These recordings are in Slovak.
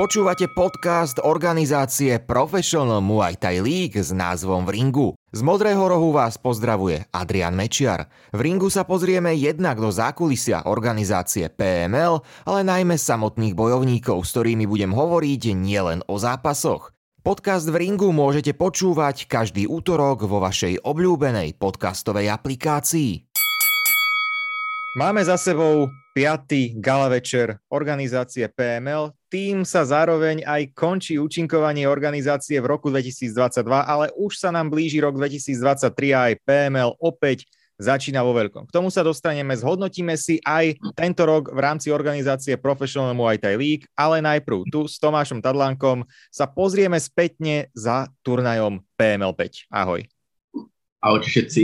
Počúvate podcast organizácie Professional Muay Thai League s názvom V ringu. Z Modrého rohu vás pozdravuje Adrian Mečiar. V ringu sa pozrieme jednak do zákulisia organizácie PML, ale najmä samotných bojovníkov, s ktorými budem hovoriť nielen o zápasoch. Podcast v ringu môžete počúvať každý útorok vo vašej obľúbenej podcastovej aplikácii. Máme za sebou 5. gala večer organizácie PML. Tým sa zároveň aj končí účinkovanie organizácie v roku 2022, ale už sa nám blíži rok 2023 a aj PML opäť začína vo veľkom. K tomu sa dostaneme, zhodnotíme si aj tento rok v rámci organizácie Professional Muay Thai League, ale najprv tu s Tomášom Tadlánkom sa pozrieme spätne za turnajom PML 5. Ahoj. Ahojte všetci.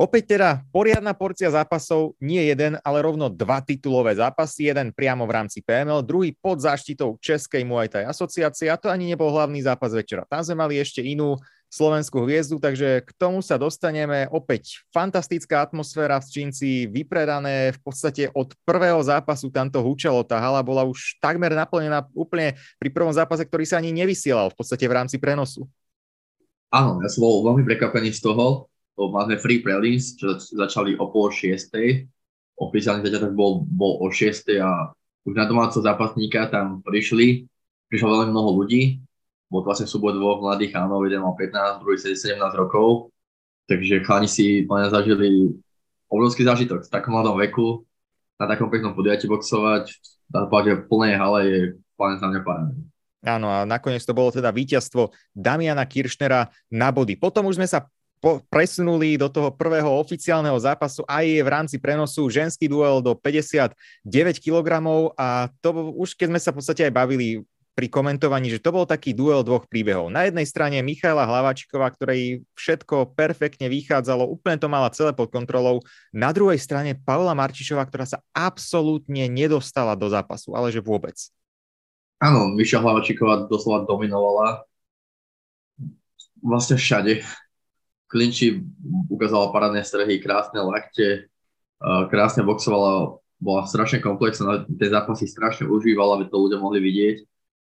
Opäť teda poriadna porcia zápasov, nie jeden, ale rovno dva titulové zápasy, jeden priamo v rámci PML, druhý pod záštitou Českej Muay Thai asociácie a to ani nebol hlavný zápas večera. Tam sme mali ešte inú slovenskú hviezdu, takže k tomu sa dostaneme. Opäť fantastická atmosféra v Čínci, vypredané v podstate od prvého zápasu tamto hučalo. Tá hala bola už takmer naplnená úplne pri prvom zápase, ktorý sa ani nevysielal v podstate v rámci prenosu. Áno, ja som bol veľmi prekvapený z toho, máme free prelims, čo začali o pol šiestej. Oficiálny začiatok bol, bol o šiestej a už na domáceho zápasníka tam prišli, prišlo veľmi mnoho ľudí. Bol to vlastne súboj dvoch mladých chánov, jeden mal 15, druhý 17 rokov. Takže chlani si plne zažili obrovský zážitok v takom mladom veku, na takom peknom podujatí boxovať, že v plnej hale je plne za mňa parádne. Áno, a nakoniec to bolo teda víťazstvo Damiana Kiršnera na body. Potom už sme sa po, presunuli do toho prvého oficiálneho zápasu aj v rámci prenosu ženský duel do 59 kg a to už keď sme sa v podstate aj bavili pri komentovaní, že to bol taký duel dvoch príbehov. Na jednej strane Michaela Hlavačiková, ktorej všetko perfektne vychádzalo, úplne to mala celé pod kontrolou. Na druhej strane Paula Marčišová, ktorá sa absolútne nedostala do zápasu, ale že vôbec. Áno, Miša Hlavačiková doslova dominovala vlastne všade klinči ukázala parádne strehy, krásne lakte, krásne boxovala, bola strašne komplexná, tie zápasy strašne užívala, aby to ľudia mohli vidieť.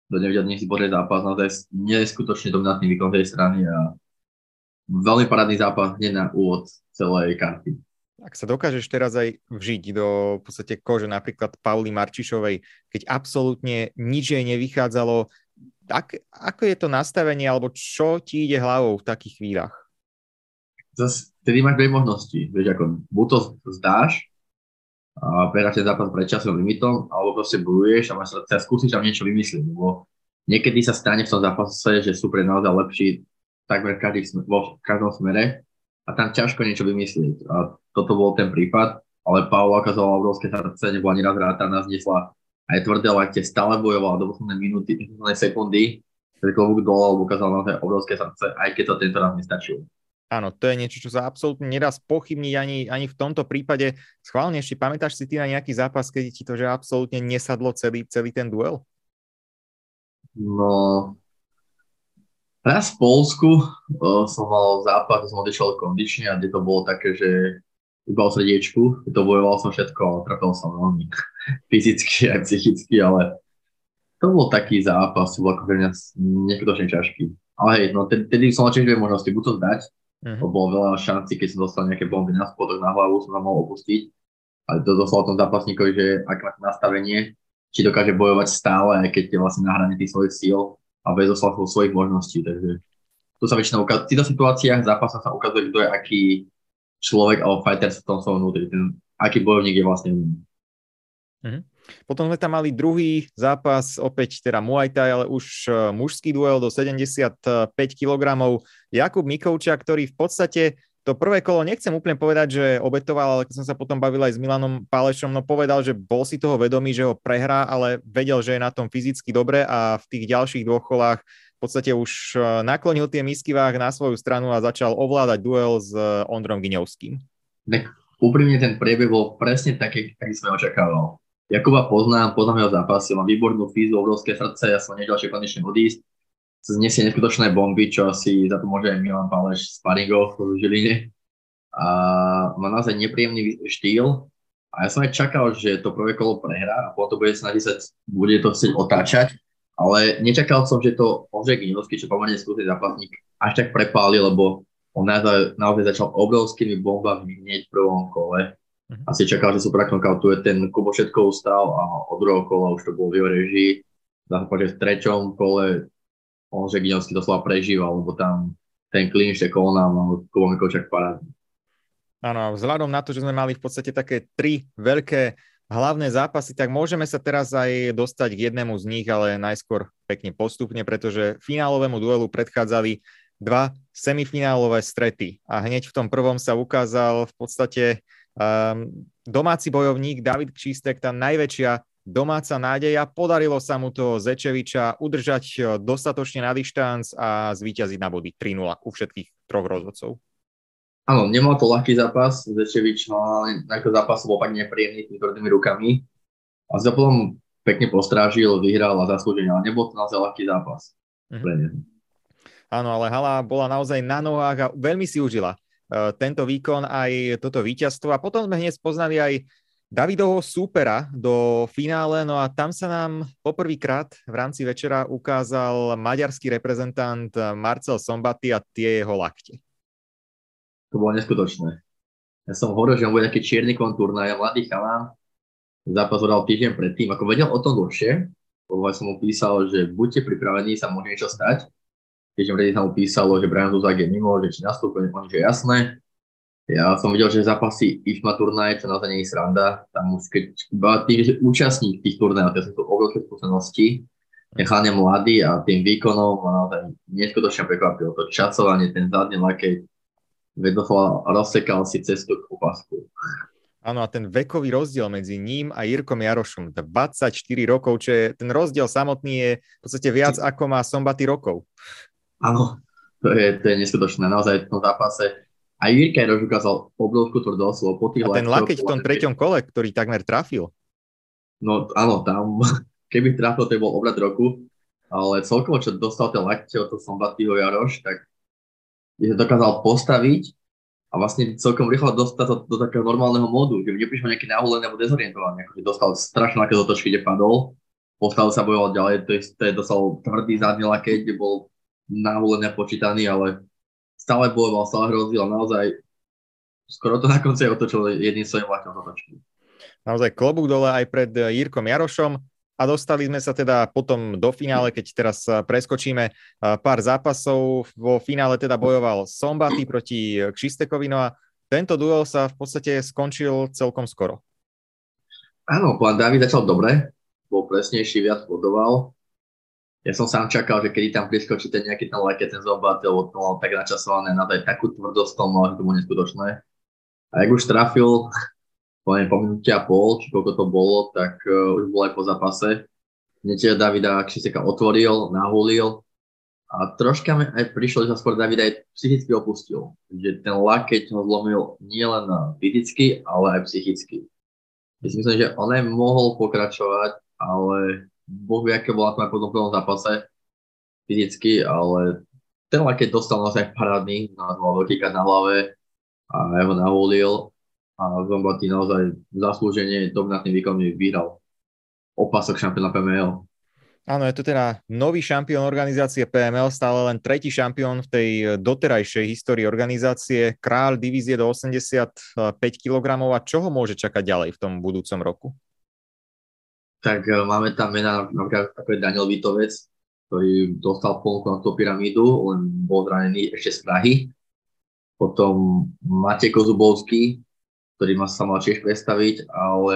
Do nevidia dnes si pozrieť zápas, naozaj neskutočne dominantný výkon tej strany a veľmi parádny zápas hneď na úvod celej karty. Ak sa dokážeš teraz aj vžiť do v podstate kože napríklad Pauli Marčišovej, keď absolútne nič jej nevychádzalo, tak, ako je to nastavenie alebo čo ti ide hlavou v takých chvíľach? Zase vtedy máš dve možnosti. Vieš, ako buď to zdáš a prehráš ten zápas pred časovým limitom, alebo proste bojuješ a máš sa skúsiť tam niečo vymyslieť, lebo niekedy sa stane v tom zápase, že sú pre naozaj lepší takmer každý, vo každom smere a tam ťažko niečo vymyslieť. A toto bol ten prípad, ale Paula ukázala obrovské srdce, nebola ani raz rátaná, znesla aj tvrdé lakte, stále bojovala do poslednej minúty, poslednej sekundy, klobúk dole, ukázala naozaj obrovské srdce, aj keď to tento raz nestačilo. Áno, to je niečo, čo sa absolútne nedá spochybniť ani, ani v tomto prípade. Schválne ešte, pamätáš si ty na nejaký zápas, keď ti to že absolútne nesadlo celý, celý ten duel? No, raz v Polsku uh, som mal zápas, som odišiel kondične a kde to bolo také, že iba o srdiečku, to bojoval som všetko, ale trpel som veľmi fyzicky aj psychicky, ale to bol taký zápas, bol ako pre mňa neskutočne ťažký. Ale hej, no tedy som mal tiež dve možnosti, buď to zdať, Uh-huh. Bolo veľa šanci, keď som dostal nejaké bomby na spodok, na hlavu, som sa mohol opustiť. Ale to dostal tom zápasníkovi, že ak má nastavenie, či dokáže bojovať stále, aj keď je vlastne na hrane tých svojich síl a bez oslavu svojich možností. Takže to sa väčšinou ukazuje. V týchto situáciách zápasa sa ukazuje, kto je aký človek alebo fighter v tom svojom vnútri. Ten, aký bojovník je vlastne. Uh-huh. Potom sme tam mali druhý zápas, opäť teda Muay Thai, ale už e, mužský duel do 75 kg. Jakub Mikovča, ktorý v podstate to prvé kolo nechcem úplne povedať, že obetoval, ale keď som sa potom bavil aj s Milanom Pálešom, no povedal, že bol si toho vedomý, že ho prehrá, ale vedel, že je na tom fyzicky dobre a v tých ďalších dvoch kolách v podstate už e, naklonil tie misky váh na svoju stranu a začal ovládať duel s e, Ondrom Giňovským. Tak úprimne ten priebeh bol presne taký, aký sme očakával. Jakuba poznám, poznám jeho zápasy, mám výbornú fízu, obrovské srdce, ja som neďalšie konečne odísť. Znesie neskutočné bomby, čo asi za to môže aj Milan Páleš z Paringov v Žiline. A má naozaj nepríjemný štýl. A ja som aj čakal, že to prvé kolo prehrá a potom to bude snažiť sa, bude to chcieť otáčať. ale nečakal som, že to Ondřej Ginovský, čo pomerne skúsený zápasník, až tak prepáli, lebo on naozaj, naozaj začal obrovskými bombami hneď v prvom kole. Uh-huh. Asi čakal, že super knockoutuje ten Kubo všetko ustal a od druhého kola už to bolo v jeho režii. Dá sa povedať, že v treťom kole Ondřej Ginovský doslova prežíval, lebo tam ten clinch, tie kolona mal Kubo Mikolčak parádny. Áno, vzhľadom na to, že sme mali v podstate také tri veľké hlavné zápasy, tak môžeme sa teraz aj dostať k jednému z nich, ale najskôr pekne postupne, pretože finálovému duelu predchádzali dva semifinálové strety a hneď v tom prvom sa ukázal v podstate um, domáci bojovník David Kšistek, tá najväčšia domáca nádeja. Podarilo sa mu to Zečeviča udržať dostatočne na dištanc a zvíťaziť na body 3-0 u všetkých troch rozhodcov. Áno, nemal to ľahký zápas, Zečevič ale na to zápas bol pak nepríjemný tými tvrdými rukami. A za potom pekne postrážil, vyhral a zaslúžil, ale nebol to naozaj ľahký zápas. Mm-hmm. Áno, ale Hala bola naozaj na nohách a veľmi si užila tento výkon aj toto víťazstvo. A potom sme hneď spoznali aj Davidovho súpera do finále, no a tam sa nám poprvýkrát v rámci večera ukázal maďarský reprezentant Marcel Sombaty a tie jeho lakte to bolo neskutočné. Ja som hovoril, že on bude nejaký čierny kontúr na mladý chalán. Zápas hodal týždeň predtým. Ako vedel o tom dlhšie, lebo som mu písal, že buďte pripravení, sa môže niečo stať. Predtým sa mu písalo, že Brian Zuzak je mimo, že či nastúpi, on že jasné. Ja som videl, že zápasy IFMA turnaj, čo naozaj nie je sranda. Tam už keď iba že účastník tých turnajov, to sú to obrovské skúsenosti, nechálne mladý a tým výkonom ma naozaj neskutočne prekvapilo. To časovanie, ten zadný lakeť, Vedoval rozsekal si cestu k opasku. Áno, a ten vekový rozdiel medzi ním a Jirkom Jarošom, 24 rokov, čo je, ten rozdiel samotný je v podstate viac ako má Sombaty rokov. Áno, to je, to je neskutočné. Naozaj v tom zápase. Aj Jirka Jaroš ukázal obrovskú tvrdosť, po tých A ten lakeť v tom treťom kole, ktorý takmer trafil. No áno, tam, keby trafil, to bol obrad roku, ale celkovo, čo dostal ten lakte od toho Sombatyho Jaroš, tak kde sa dokázal postaviť a vlastne celkom rýchlo dostať do, do takého normálneho módu, že neprišiel nejaký nahulený alebo dezorientovaný, akože dostal strašne ľahké zotočky, kde padol, postavil sa bojoval ďalej, to je, to je dostal tvrdý zadný lakeť, kde bol nahulený a počítaný, ale stále bojoval, stále hrozil a naozaj skoro to na konci otočil jedným svojim lakom zotočky. Naozaj klobúk dole aj pred Jirkom Jarošom a dostali sme sa teda potom do finále, keď teraz preskočíme pár zápasov. Vo finále teda bojoval Sombaty proti Kšistekovi, no a tento duel sa v podstate skončil celkom skoro. Áno, plán David začal dobre, bol presnejší, viac bodoval. Ja som sám čakal, že kedy tam priskočí ten nejaký ten lajke, ten Sombaty, lebo to mal tak načasované, na takú tvrdosť to mal, že to bolo neskutočné. A ak už trafil, poviem po minúte a pol, či koľko to bolo, tak uh, už bol aj po zápase. Hneď Davida Kšiseka otvoril, nahulil a troška mi aj prišlo, že sa skôr Davida aj psychicky opustil. Že ten lakeť ho zlomil nielen fyzicky, ale aj psychicky. Myslím, že on aj mohol pokračovať, ale Boh vie, aké bola to aj po tom zápase fyzicky, ale ten lakeť dostal naozaj parádny, mal veľký na hlave a ja ho nahulil a Zombaty naozaj zaslúženie dominantným výkonmi vyhral opasok šampióna PML. Áno, je to teda nový šampión organizácie PML, stále len tretí šampión v tej doterajšej histórii organizácie, kráľ divízie do 85 kg a čo ho môže čakať ďalej v tom budúcom roku? Tak e, máme tam mena napríklad ako je Daniel Vitovec, ktorý dostal ponuku na tú pyramídu, len bol zranený ešte z Prahy. Potom Matej Kozubovský, ktorý ma sa mal tiež predstaviť, ale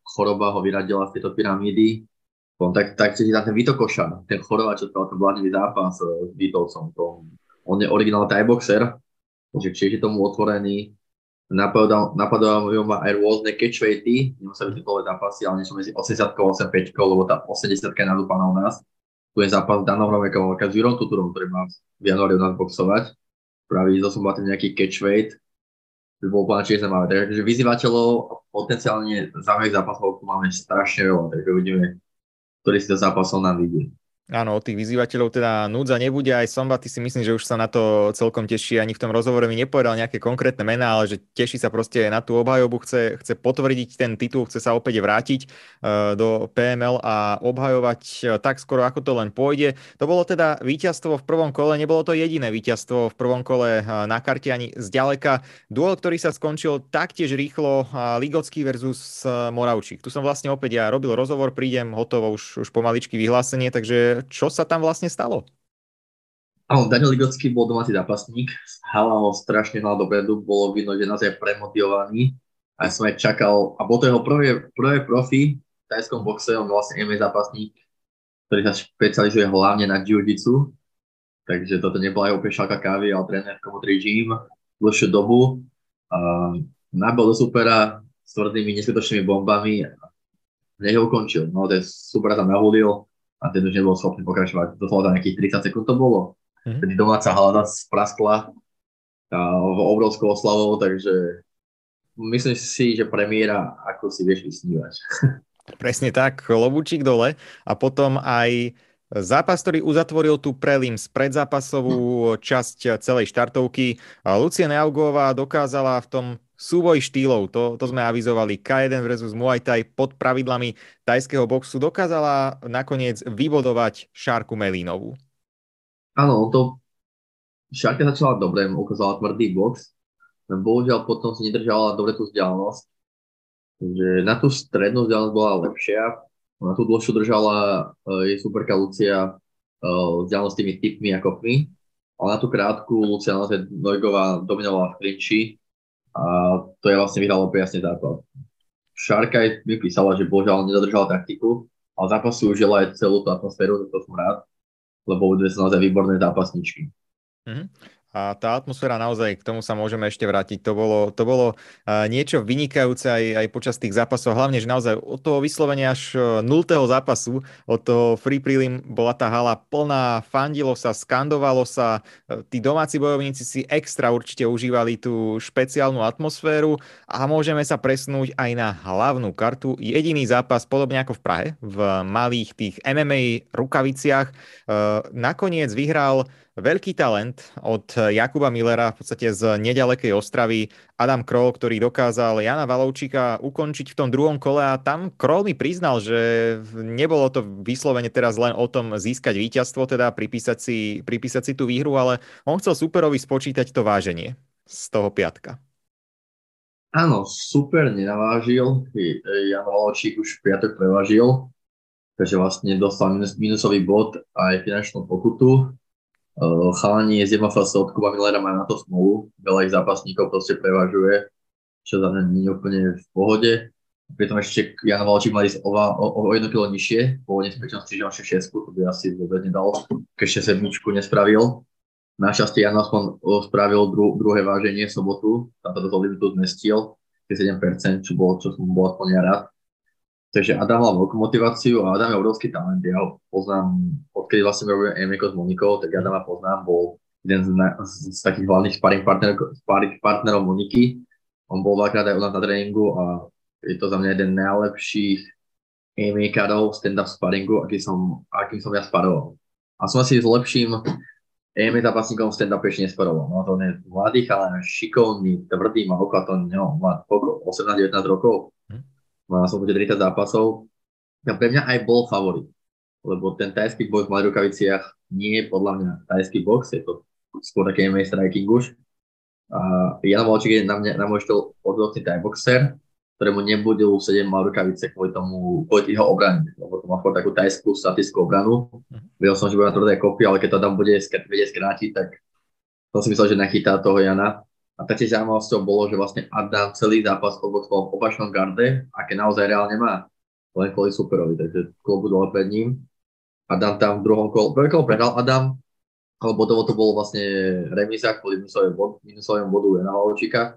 choroba ho vyradila z tejto pyramídy. Tak, tak si ten Vito Košar, ten choroba, čo to ten zápas s Vitovcom. To, on je originálny thai boxer, takže tiež je tomu otvorený. Napadajú ma aj rôzne catchweighty, nemusia byť typové zápasy, ale niečo medzi 80 a 85, lebo tá 80 je nadúpaná u nás. Tu je zápas Danom Romekom, s Jurom Tuturom, ktorý má v januári nás boxovať. Že som nejaký catchweight, by bolo úplne čierne máme. Takže vyzývateľov potenciálne zaujímavých zápasov tu máme strašne veľa, takže uvidíme, ktorý si to zápasov nám vidí. Áno, od tých vyzývateľov teda núdza nebude. Aj Sombaty si myslím, že už sa na to celkom teší. Ani v tom rozhovore mi nepovedal nejaké konkrétne mená, ale že teší sa proste na tú obhajobu, chce, chce potvrdiť ten titul, chce sa opäť vrátiť uh, do PML a obhajovať uh, tak skoro, ako to len pôjde. To bolo teda víťazstvo v prvom kole, nebolo to jediné víťazstvo v prvom kole uh, na karte ani zďaleka. Duel, ktorý sa skončil taktiež rýchlo, Ligocký versus Moravčík. Tu som vlastne opäť ja robil rozhovor, prídem hotovo už, už pomaličky vyhlásenie, takže čo sa tam vlastne stalo? Áno, Daniel Ligocký bol domáci zápasník, halal strašne hľad dopredu, bolo vidno, že je premotivovaný a som aj čakal, a bol to jeho prvé, prvé profi v tajskom boxe, on vlastne MMA zápasník, ktorý sa špecializuje hlavne na jiu-jitsu, takže toto nebola aj úplne šalka kávy, ale tréner Komotri Gym dlhšiu dobu. Uh, nabol do supera s tvrdými neskutočnými bombami a nech ho ukončil. No, ten super sa nahulil, a ten už nebol schopný pokračovať. Doslova za nejakých 30 sekúnd to bolo. Mm-hmm. Tedy domáca hlada spraskla v obrovskou oslavou, takže myslím si, že premiéra ako si vieš vysnívať. Presne tak, lobúčik dole a potom aj Zápas, ktorý uzatvoril tú prelim z predzápasovú časť celej štartovky. Lucia Neaugová dokázala v tom súboj štýlov, to, to sme avizovali, K1 versus Muay Thai pod pravidlami tajského boxu, dokázala nakoniec vybodovať Šárku Melínovú. Áno, to Šárka začala dobre, ukázala tvrdý box, bohužiaľ potom si nedržala dobre tú vzdialenosť, takže na tú strednú vzdialenosť bola lepšia, na tú dlhšiu držala uh, jej superka Lucia uh, vzdialenosť tými typmi a kopmi, ale na tú krátku Lucia naozaj Nojgová dominovala v klinči, a to je vlastne vyhralo jasne zápas. Šarkaj mi písala, že bohužiaľ nedodržala taktiku, ale zápas si užila aj celú tú atmosféru, to som rád, lebo budú sa naozaj výborné zápasničky. Mm-hmm. A tá atmosféra naozaj, k tomu sa môžeme ešte vrátiť. To bolo, to bolo niečo vynikajúce aj, aj počas tých zápasov. Hlavne, že naozaj od toho vyslovenia až 0. E, zápasu, od toho free prelim bola tá hala plná, fandilo sa, skandovalo sa. E, tí domáci bojovníci si extra určite užívali tú špeciálnu atmosféru a môžeme sa presnúť aj na hlavnú kartu. Jediný zápas, podobne ako v Prahe, v malých tých MMA rukaviciach, e, nakoniec vyhral veľký talent od Jakuba Millera v podstate z nedalekej Ostravy, Adam Kroll, ktorý dokázal Jana Valovčíka ukončiť v tom druhom kole a tam Kroll mi priznal, že nebolo to vyslovene teraz len o tom získať víťazstvo, teda pripísať si, pripísať si tú výhru, ale on chcel superovi spočítať to váženie z toho piatka. Áno, super nenavážil. Jan Valovčík už piatok prevážil, takže vlastne dostal minus, minusový bod aj finančnú pokutu chalani z MFS od Kuba majú na to smolu, veľa ich zápasníkov proste prevažuje, čo za mňa nie je úplne v pohode. Pritom ešte Jan Valčík mal ísť o, o, o jedno kilo nižšie, pôvodne si pečom že šesku, to by asi vôbec nedal, keď ešte sedmičku nespravil. Našťastie Jan aspoň spravil dru, druhé váženie sobotu, tam sa do toho limitu zmestil, 7%, čo, bolo, čo som bol aspoň ja rád. Takže Adam mal veľkú motiváciu a Adam je obrovský talent. Ja ho poznám, odkedy vlastne robím MMK s Monikou, tak Adama poznám, bol jeden z, na, z, z takých hlavných sparring, partner, sparring partnerov Moniky. On bol veľakrát aj u nás na tréningu a je to za mňa jeden najlepších MMA-károv stand-up sparingu, aký som, akým som ja sparoval. A som asi s lepším MMA zápasníkom stand-up ešte nesparoval. No to je mladý, ale šikovný, tvrdý, má okolo to, no, má 18-19 rokov. Má som 30 zápasov. A pre mňa aj bol favorit, lebo ten tajský box v malých rukaviciach nie je podľa mňa tajský box, je to skôr také MMA striking už. A Jan Volčík je na, mňa, na môj štýl odvocný tajboxer, ktorému nebudú 7 mal rukavice kvôli tomu, kvôli jeho obrane, lebo to má skôr takú tajskú statickú obranu. Mhm. Vedel som, že bude na tvrdé kopy, ale keď to tam bude vedieť skrátiť, tak to si myslel, že nechytá toho Jana. A taktiež zaujímavosťou bolo, že vlastne Adam celý zápas odboxoval v opačnom garde, aké naozaj reálne má, len kvôli superovi, takže klobu dole pred ním. Adam tam v druhom kole, prvý kolo prehral Adam, ale bodovo to bolo vlastne remíza kvôli minusovému bodu Jana Valočíka.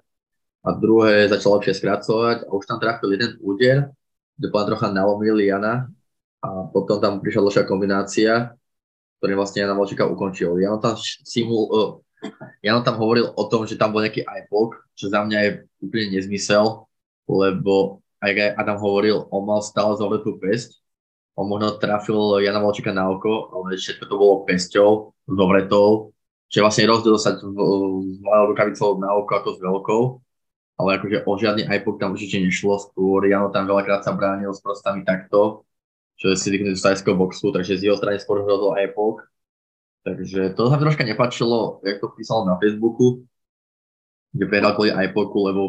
A druhé začal lepšie skracovať a už tam trafil jeden úder, kde pán trocha nalomil Jana a potom tam prišla dlhšia kombinácia, ktorý vlastne Jana Valočíka ukončil. Jano tam simul, Jano tam hovoril o tom, že tam bol nejaký iPod, čo za mňa je úplne nezmysel, lebo aj Adam hovoril, on mal stále zovretú pesť on možno trafil Jana Valčíka na oko, ale všetko to bolo pesťou, s ovretou, že vlastne rozdiel sa s malou rukavicou na oko ako s veľkou, ale akože o žiadny iPod tam určite nešlo, skôr Jano tam veľakrát sa bránil s prostami takto, čo je si z tajského boxu, takže z jeho strany skôr rozhodol iPod. Takže to sa mi troška nepačilo, jak to písal na Facebooku, že prehral kvôli iPodu, lebo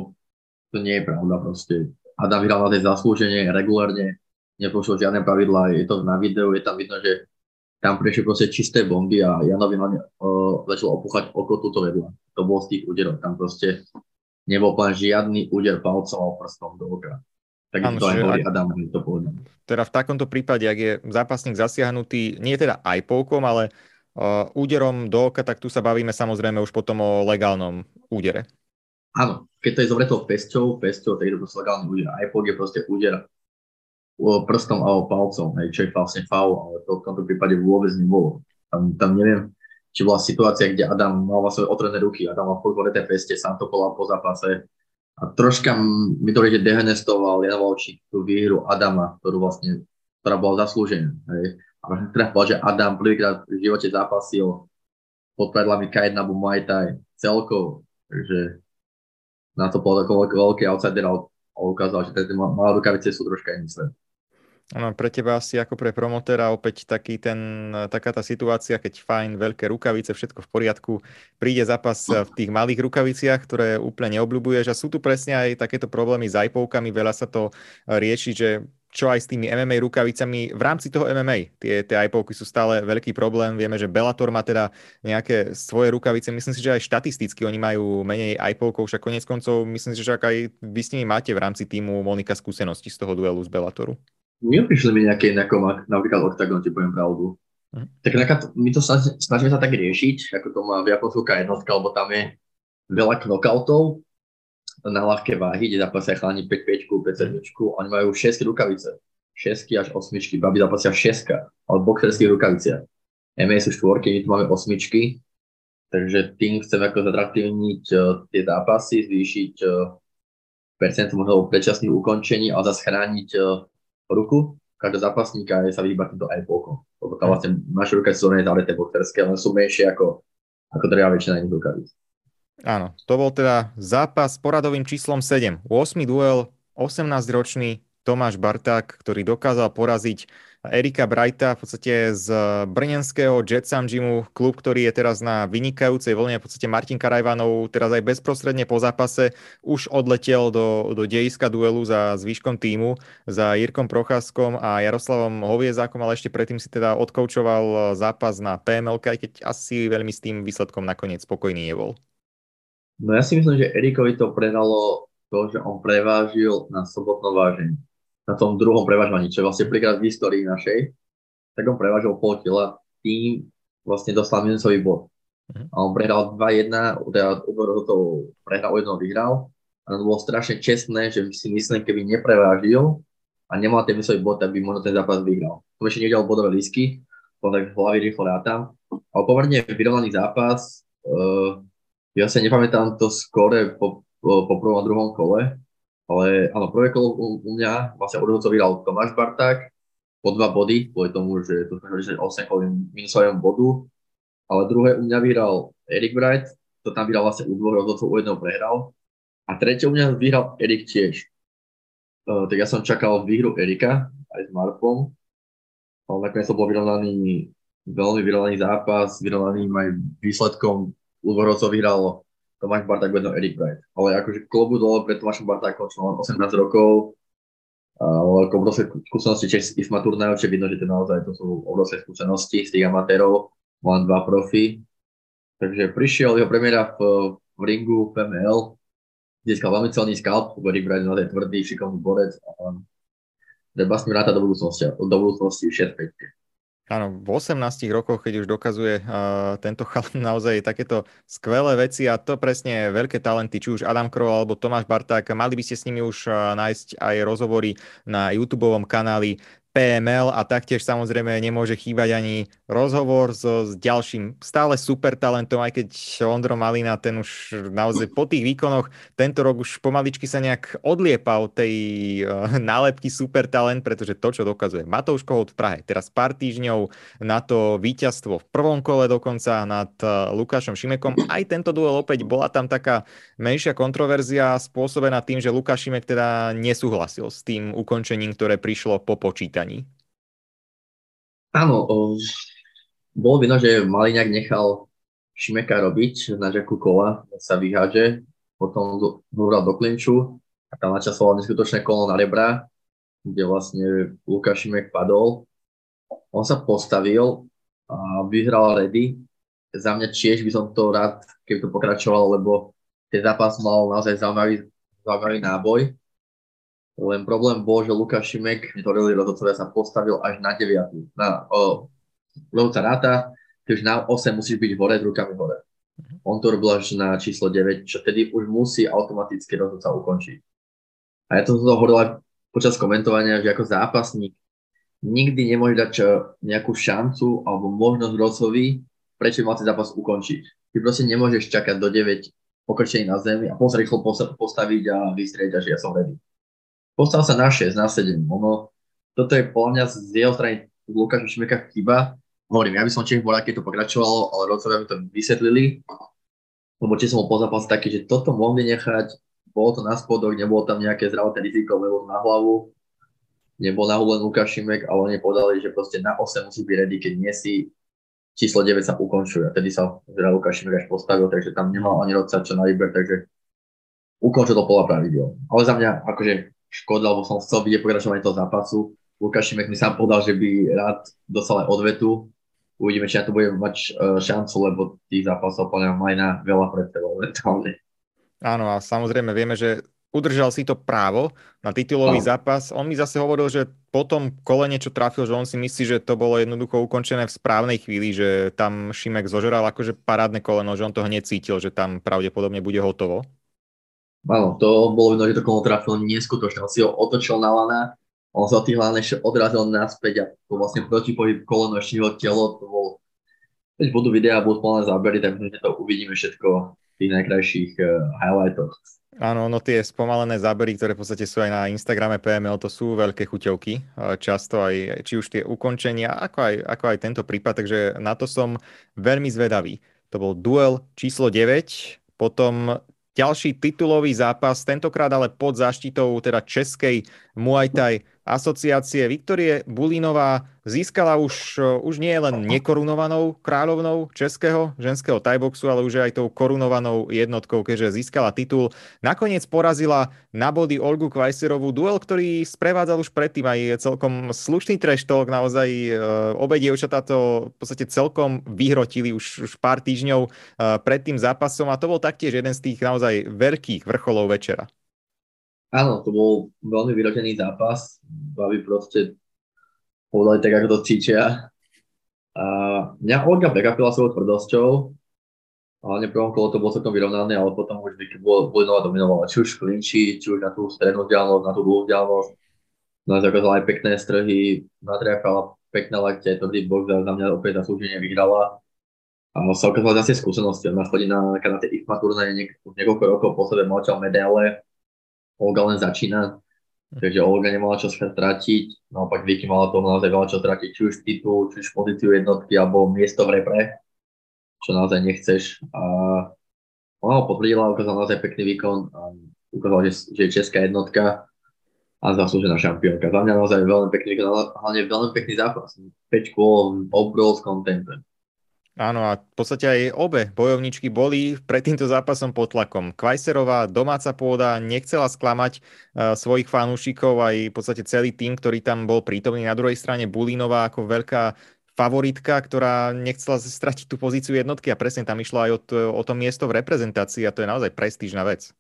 to nie je pravda proste. Adam vyhral na tej zaslúženie regulárne, nepošlo žiadne pravidlá, je to na videu, je tam vidno, že tam prišli proste čisté bomby a Janovi hlavne uh, začal opúchať oko túto vedľa. To bol z tých úderov, tam proste nebol plán žiadny úder palcom a prstom do oka. Tak to aj hovorí Adam, to povedal. Teda v takomto prípade, ak je zápasník zasiahnutý, nie teda aj polkom, ale úderom do oka, tak tu sa bavíme samozrejme už potom o legálnom údere. Áno, keď to je zovretou pesťou, pesťou, tak je to proste legálny úder. iPod je proste úder prstom alebo palcom, hej, čo je vlastne faul, ale to v tomto prípade vôbec nebolo. Tam, tam neviem, či bola situácia, kde Adam mal vlastne otvorené ruky, Adam mal furt tej peste, sám to po zápase. A troška mi to že dehonestoval Jan Valčík tú výhru Adama, ktorú vlastne, ktorá bola zaslúžená. Hej. A vlastne teda povedal, že Adam prvýkrát v živote zápasil pod pravidlami K1 alebo Muay Thai celkovo. Takže na to bol ako veľký outsider a ukázal, že tie malé rukavice sú troška iný svet. Ano, pre teba asi ako pre promotéra opäť taký ten, taká tá situácia, keď fajn, veľké rukavice, všetko v poriadku, príde zápas v tých malých rukaviciach, ktoré úplne neobľúbuješ a sú tu presne aj takéto problémy s iPovkami, veľa sa to rieši, že čo aj s tými MMA rukavicami v rámci toho MMA. Tie, tie iPovky sú stále veľký problém. Vieme, že Bellator má teda nejaké svoje rukavice. Myslím si, že aj štatisticky oni majú menej iPovkov, však konec koncov myslím si, že aj vy s nimi máte v rámci týmu Monika skúsenosti z toho duelu z Bellatoru. Neprišli mi nejaké ako napríklad Octagon, ti poviem pravdu. Hm. Tak napríklad my to snažíme sa tak riešiť, ako to má v Japonsku jednotka, lebo tam je veľa knockoutov na ľahké váhy, kde zápasia chalani 5 5 5 7 oni majú 6 rukavice. 6 až 8, babi zápasia 6, ale v boxerských rukaviciach. MMA sú štvorky, my tu máme osmičky, takže tým chceme ako zatraktívniť uh, tie zápasy, zvýšiť uh, percent možno predčasných ukončení a zase chrániť uh, ruku každého zápasníka je sa vyhýbať týmto aj polkom. Lebo tam vlastne naše ruka sú zavreté boxerské, ale sú menšie ako, ako drvá väčšina iných rukavíc. Áno, to bol teda zápas s poradovým číslom 7. 8. duel, 18-ročný Tomáš Barták, ktorý dokázal poraziť Erika Brighta v podstate z brnenského Jetsam Gymu, klub, ktorý je teraz na vynikajúcej vlne. V podstate Martin Karajvanov teraz aj bezprostredne po zápase už odletel do, do dejiska duelu za zvyškom týmu, za Jirkom Procházkom a Jaroslavom Hoviezákom, ale ešte predtým si teda odkoučoval zápas na PML, aj keď asi veľmi s tým výsledkom nakoniec spokojný nebol. No ja si myslím, že Erikovi to predalo to, že on prevážil na sobotnom vážení na tom druhom prevažovaní, čo je vlastne prvýkrát v histórii našej, tak on prevažil pol tela, tým vlastne dostal minusový bod. Mhm. A on prehral 2-1, teda to prehral o jedno vyhral. A to bolo strašne čestné, že si myslím, keby neprevážil a nemal ten minusový bod, tak by možno ten zápas vyhral. To ešte nevidel bodové lísky, to tak hlavy rýchlo rátam. Ale pomerne vyrovnaný zápas. Uh, ja sa nepamätám to skore po, po, prvom a druhom kole, ale áno, prvé kolo u, u mňa vlastne odhodcov vyhral Tomáš Barták po dva body, kvôli tomu, že to sme 8 kvôli minusovému bodu. Ale druhé u mňa vyhral Erik Bright, to tam vyhral vlastne u dvoch rozhodcov, u jedného prehral. A tretie u mňa vyhral Erik tiež. Uh, tak ja som čakal výhru Erika aj s Markom, ale nakoniec to bol vyrovnaný, veľmi vyrovnaný zápas, vyrovnaný aj výsledkom rozhodcov vyhralo Tomáš Barták vedel Erik Bright. Ale akože klobu dole pred Tomášom Bartákom, čo mal 18 rokov, a veľké obrovské skúsenosti tiež z Isma turnajov, čiže vidno, že to naozaj to sú obrovské skúsenosti z tých amatérov, mal dva profi. Takže prišiel jeho premiéra v, v ringu PML, získal veľmi celný skalp, lebo je naozaj tvrdý, šikovný borec a treba s ním rátať do budúcnosti, do budúcnosti 6 5 Áno, v 18 rokoch, keď už dokazuje uh, tento chalan naozaj takéto skvelé veci a to presne veľké talenty, či už Adam Kroll alebo Tomáš Barták, mali by ste s nimi už uh, nájsť aj rozhovory na YouTube kanáli PML a taktiež samozrejme nemôže chýbať ani rozhovor so, s ďalším stále super talentom, aj keď Ondro Malina ten už naozaj po tých výkonoch tento rok už pomaličky sa nejak odliepa od tej uh, nálepky super talent, pretože to, čo dokazuje Matouš Kohout v Prahe, teraz pár týždňov na to víťazstvo v prvom kole dokonca nad uh, Lukášom Šimekom, aj tento duel opäť bola tam taká menšia kontroverzia spôsobená tým, že Lukáš Šimek teda nesúhlasil s tým ukončením, ktoré prišlo po počítaní hraní? Áno, o, bolo vidno, že Maliňák nechal Šimeka robiť na žaku kola, sa vyháže, potom ho vral do klinču a tam načasoval neskutočné kolo na rebra, kde vlastne Lukáš Šimek padol. On sa postavil a vyhral ready. Za mňa tiež by som to rád, keby to pokračovalo, lebo ten zápas mal naozaj zaujímavý, zaujímavý náboj. Len problém bol, že Lukáš Šimek, ktorý rozhodcovia sa postavil až na 9. Na, o, sa ráta, keď na 8 musíš byť hore, s rukami hore. Mhm. On to robil až na číslo 9, čo tedy už musí automaticky rozhodca ukončiť. A ja to som hovoril aj počas komentovania, že ako zápasník nikdy nemôže dať nejakú šancu alebo možnosť rozhovi, prečo mal ten zápas ukončiť. Ty proste nemôžeš čakať do 9 pokrčení na zemi a potom sa rýchlo postaviť a vystrieť, že ja som ready postavil sa na 6, na 7. Ono, toto je podľa mňa z jeho strany Lukáša Šimeka chyba. Hovorím, ja by som tiež bol, keď to pokračovalo, ale rodcovia mi to vysvetlili, lebo tiež som bol po zápase taký, že toto mohli nechať, bolo to na spodok, nebolo tam nejaké zdravotné riziko, lebo na hlavu, nebol nahulen Lukáš Šimek, ale oni povedali, že proste na 8 musí byť ready, keď nie si číslo 9 sa ukončuje. A tedy sa teda Lukáš Šimek až postavil, takže tam nemal ani rodca čo na výber, takže ukončil to podľa pravidel. Ale za mňa, akože škoda, lebo som chcel vidieť pokračovanie toho zápasu. Lukáš Šimek mi sám povedal, že by rád dostal aj odvetu. Uvidíme, či na to bude mať e, šancu, lebo tých zápasov podľa mňa na veľa pred sebou momentálne. Áno a samozrejme vieme, že udržal si to právo na titulový no. zápas. On mi zase hovoril, že po tom kole niečo trafil, že on si myslí, že to bolo jednoducho ukončené v správnej chvíli, že tam Šimek zožeral akože parádne koleno, že on to hneď cítil, že tam pravdepodobne bude hotovo. Áno, to bolo vidno, že to kolo trafilo neskutočne. On si ho otočil na lana, on sa tých ešte odrazil naspäť a to vlastne protipohyb koleno ešte jeho telo, to bol keď budú videá, budú plné zábery, tak my to uvidíme všetko v tých najkrajších uh, highlightoch. Áno, no tie spomalené zábery, ktoré v podstate sú aj na Instagrame PML, to sú veľké chuťovky, eh, často aj, či už tie ukončenia, ako aj, ako aj tento prípad, takže na to som veľmi zvedavý. To bol duel číslo 9, potom ďalší titulový zápas, tentokrát ale pod záštitou teda českej Muay Thai asociácie. Viktorie Bulinová získala už, už nie len nekorunovanou kráľovnou českého ženského tajboxu, ale už aj tou korunovanou jednotkou, keďže získala titul. Nakoniec porazila na body Olgu Kvajserovú duel, ktorý sprevádzal už predtým aj celkom slušný talk, naozaj e, obe dievčatá to v podstate celkom vyhrotili už, už pár týždňov e, pred tým zápasom a to bol taktiež jeden z tých naozaj veľkých vrcholov večera. Áno, to bol veľmi vyrotený zápas. Babi proste povedali tak, ako to cítia. A mňa Olga prekapila svojou tvrdosťou, v prvom kolo to bolo celkom vyrovnané, ale potom už Vicky Bulinová dominovala, či už v klinči, či už na tú strednú vzdialenosť, na tú dlhú vzdialenosť. No zakázala aj pekné strhy, natriafala pekné lakte, tvrdý box a za mňa opäť zaslúženie vyhrala. A sa ukázala zase skúsenosti. Ona chodí na, na tie IFMA turnaje niek- niekoľko rokov po sebe, mal medaile, Olga len začína, takže Olga nemala čo stratiť, naopak Vicky mala toho naozaj veľa čo stratiť, či už titul, či už pozíciu jednotky, alebo miesto v repre, čo naozaj nechceš. A ona ho potvrdila, ukázala naozaj pekný výkon, a ukázala, že, že je česká jednotka a zaslúžená šampiónka. Za mňa naozaj veľmi pekný výkon, hlavne veľmi pekný zápas. 5 kôl v obrovskom tempe. Áno, a v podstate aj obe bojovničky boli pred týmto zápasom pod tlakom. Kvajserová domáca pôda nechcela sklamať uh, svojich fanúšikov, aj v podstate celý tým, ktorý tam bol prítomný. Na druhej strane Bulínová ako veľká favoritka, ktorá nechcela stratiť tú pozíciu jednotky a presne tam išlo aj o to, o to miesto v reprezentácii a to je naozaj prestížna vec.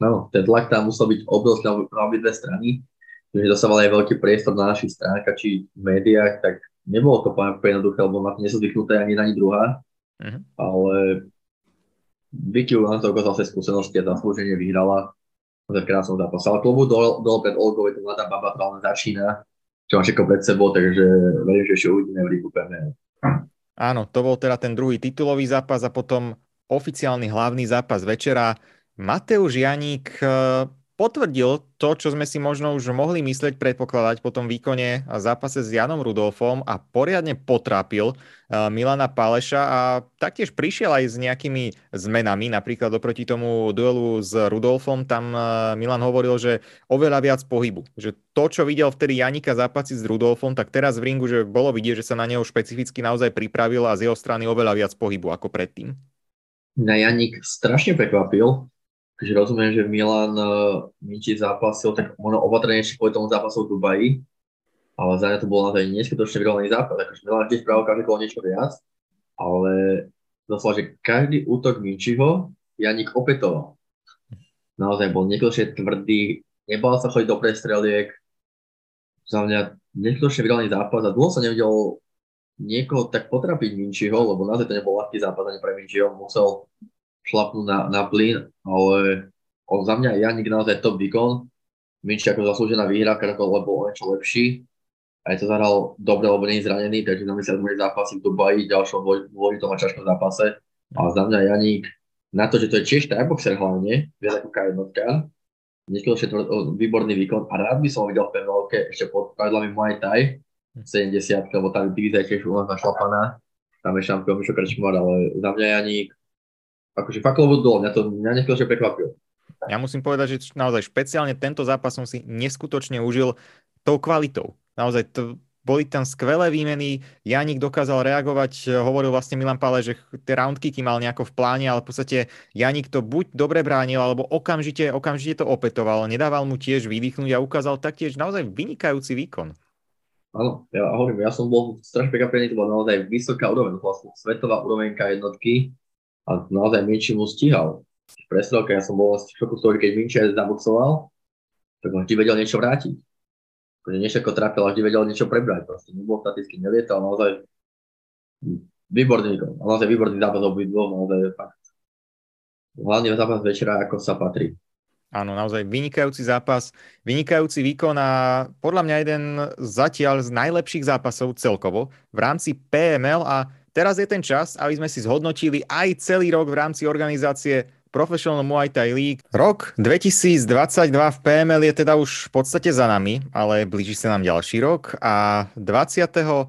No, ten tlak tam musel byť obrovský na obidve strany, že dostávali aj veľký priestor na našich stránkach či v médiách, tak nebolo to úplne jednoduché, lebo na to zvyknuté ani ani druhá, uh-huh. ale Vicky na to ukázal sa skúsenosti a zaslúženie vyhrala v krásnom zápase. Ale klubu dole, dole pred Olgou je to mladá baba, ktorá len začína čo má všetko pred sebou, takže verím, že ešte uvidíme v Ligu Áno, to bol teda ten druhý titulový zápas a potom oficiálny hlavný zápas večera. Mateusz Janík potvrdil to, čo sme si možno už mohli mysleť, predpokladať po tom výkone a zápase s Janom Rudolfom a poriadne potrápil eh, Milana Páleša a taktiež prišiel aj s nejakými zmenami, napríklad oproti tomu duelu s Rudolfom, tam eh, Milan hovoril, že oveľa viac pohybu, že to, čo videl vtedy Janika zápasy s Rudolfom, tak teraz v ringu, že bolo vidieť, že sa na neho špecificky naozaj pripravil a z jeho strany oveľa viac pohybu ako predtým. Na Janik strašne prekvapil, Takže rozumiem, že Milan uh, Minči zápasil, tak možno opatrnejšie kvôli tomu zápasu v Dubaji, ale za mňa to bol naozaj neskutočne vyrovnaný zápas. Akože Milan vždy spravil každý kolo niečo viac, ale doslova, že každý útok Minčiho Janik opetoval. Naozaj bol neskutočne tvrdý, nebal sa chodiť do prestreliek. Za mňa neskutočne vyrovnaný zápas a dlho sa nevidel niekoho tak potrapiť Minčiho, lebo naozaj to nebol ľahký zápas ani pre Minčiho. Musel šlapnú na, na plyn, ale on za mňa Janik naozaj top výkon. Minči ako zaslúžená výhra, lebo on je čo lepší. Aj to zahral dobre, lebo nie je zranený, takže na mesiac bude zápasy v Dubaji, ďalšom dôležitom a ťažkom zápase. Ale za mňa Janik, na to, že to je tiež tajboxer hlavne, viac ako K1, neskutočne výborný výkon a rád by som ho videl v penálke ešte pod pravidlami Muay Thai 70, lebo tá divízia je tiež u nás našlapaná. Tam je šampión Mišo Krčmar, ale za mňa Janik akože fakt lebo dole, mňa to mňa neskutočne prekvapilo. Ja musím povedať, že naozaj špeciálne tento zápas som si neskutočne užil tou kvalitou. Naozaj to, boli tam skvelé výmeny, Janik dokázal reagovať, hovoril vlastne Milan Pále, že tie roundkicky mal nejako v pláne, ale v podstate Janik to buď dobre bránil, alebo okamžite, okamžite to opetoval, nedával mu tiež vydýchnuť a ukázal taktiež naozaj vynikajúci výkon. Áno, ja hovorím, ja som bol strašne prekvapený, to bola naozaj vysoká úroveň, vlastne svetová úroveňka jednotky, a naozaj Minči mu stíhal. V prestrelke ja som bol v šoku toho, keď Minči aj zaboxoval, tak on vždy vedel niečo vrátiť. Akože niečo ako trafil a vždy vedel niečo prebrať. Proste nebol staticky, nelietal, naozaj výborný, naozaj výborný zápas obidvom, naozaj fakt. Hlavne zápas večera, ako sa patrí. Áno, naozaj vynikajúci zápas, vynikajúci výkon a podľa mňa jeden zatiaľ z najlepších zápasov celkovo v rámci PML a Teraz je ten čas, aby sme si zhodnotili aj celý rok v rámci organizácie Professional Muay Thai League. Rok 2022 v PML je teda už v podstate za nami, ale blíži sa nám ďalší rok a 21.1.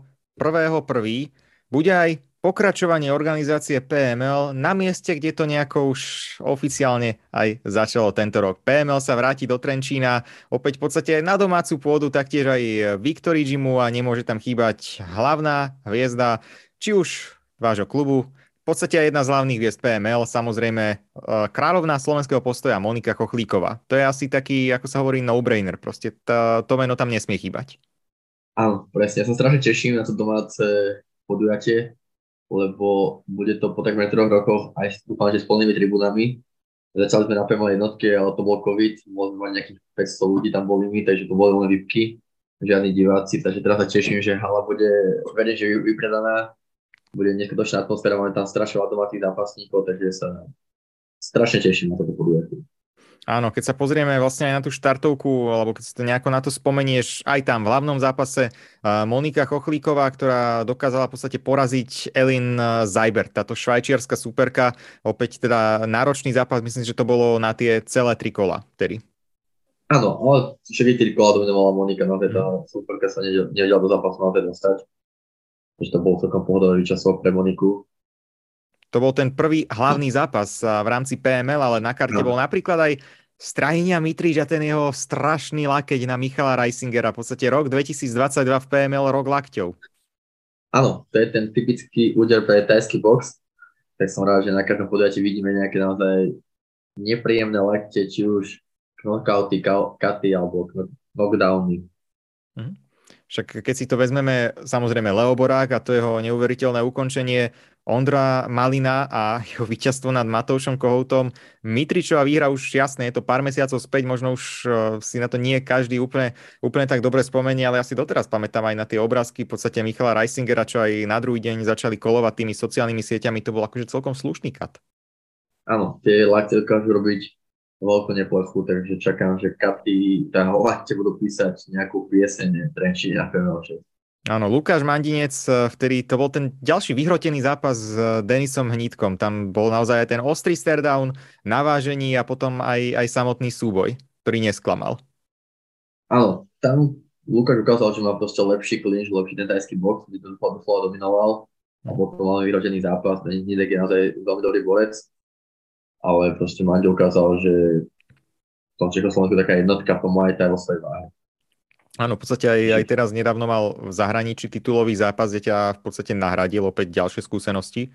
bude aj pokračovanie organizácie PML na mieste, kde to nejako už oficiálne aj začalo tento rok. PML sa vráti do Trenčína, opäť v podstate na domácu pôdu, taktiež aj Victory Gymu a nemôže tam chýbať hlavná hviezda či už vášho klubu, v podstate aj jedna z hlavných hviezd PML, samozrejme e, kráľovná slovenského postoja Monika Kochlíková. To je asi taký, ako sa hovorí, no-brainer. Proste to, to meno tam nesmie chýbať. Áno, presne. Ja sa strašne teším na to domáce podujatie, lebo bude to po takmer troch rokoch aj dúfam, že s plnými tribunami. Začali sme na PML jednotke, ale to bol COVID, mohli mať nejakých 500 ľudí tam boli my, takže to boli len výpky, žiadni diváci, takže teraz sa teším, že hala bude, verím, že vypredaná bude neskutočná atmosféra, máme tam strašne domácich zápasníkov, takže sa strašne teším na toto podujatie. Áno, keď sa pozrieme vlastne aj na tú štartovku, alebo keď si to nejako na to spomenieš, aj tam v hlavnom zápase Monika Chochlíková, ktorá dokázala v podstate poraziť Elin Zajber, táto švajčiarska superka, opäť teda náročný zápas, myslím, že to bolo na tie celé tri kola vtedy. Áno, ale všetky tri kola dominovala Monika, no teda superka sa nevedela do zápasu na teda dostať že to bol celkom pohodový časov pre Moniku. To bol ten prvý hlavný zápas v rámci PML, ale na karte no. bol napríklad aj Strahinia Mitrič a ten jeho strašný lakeť na Michala Reisingera. V podstate rok 2022 v PML, rok lakťov. Áno, to je ten typický úder pre tajský box. Tak som rád, že na každom podujatí vidíme nejaké naozaj nepríjemné lakte, či už knockouty, katy alebo knockdowny. Mm-hmm. Však keď si to vezmeme, samozrejme Leo Borák a to jeho neuveriteľné ukončenie, Ondra Malina a jeho víťazstvo nad Matoušom Kohoutom. Mitričová výhra už jasné, je to pár mesiacov späť, možno už uh, si na to nie každý úplne, úplne tak dobre spomenie, ale ja si doteraz pamätám aj na tie obrázky v podstate Michala Reisingera, čo aj na druhý deň začali kolovať tými sociálnymi sieťami, to bol akože celkom slušný kat. Áno, tie lakte dokážu robiť veľkú neplechu, takže čakám, že Katy tá Hovate budú písať nejakú pieseň Trenčín a 6. Áno, Lukáš Mandinec, eh, vtedy to bol ten ďalší vyhrotený zápas s eh, Denisom Hnítkom. Tam bol naozaj aj ten ostrý staredown, navážení a potom aj, aj samotný súboj, ktorý nesklamal. Áno, tam Lukáš ukázal, že má proste lepší klinč, lepší ten tajský box, kde to doslova dominoval. A potom mal vyhrotený zápas, Hnítek je naozaj veľmi dobrý borec. Ale proste Mandy ukázal, že v tom Čechoslovensku taká jednotka po Muay Thai vo svojej váhe. Áno, v podstate aj, aj teraz nedávno mal v zahraničí titulový zápas, kde ťa v podstate nahradil opäť ďalšie skúsenosti.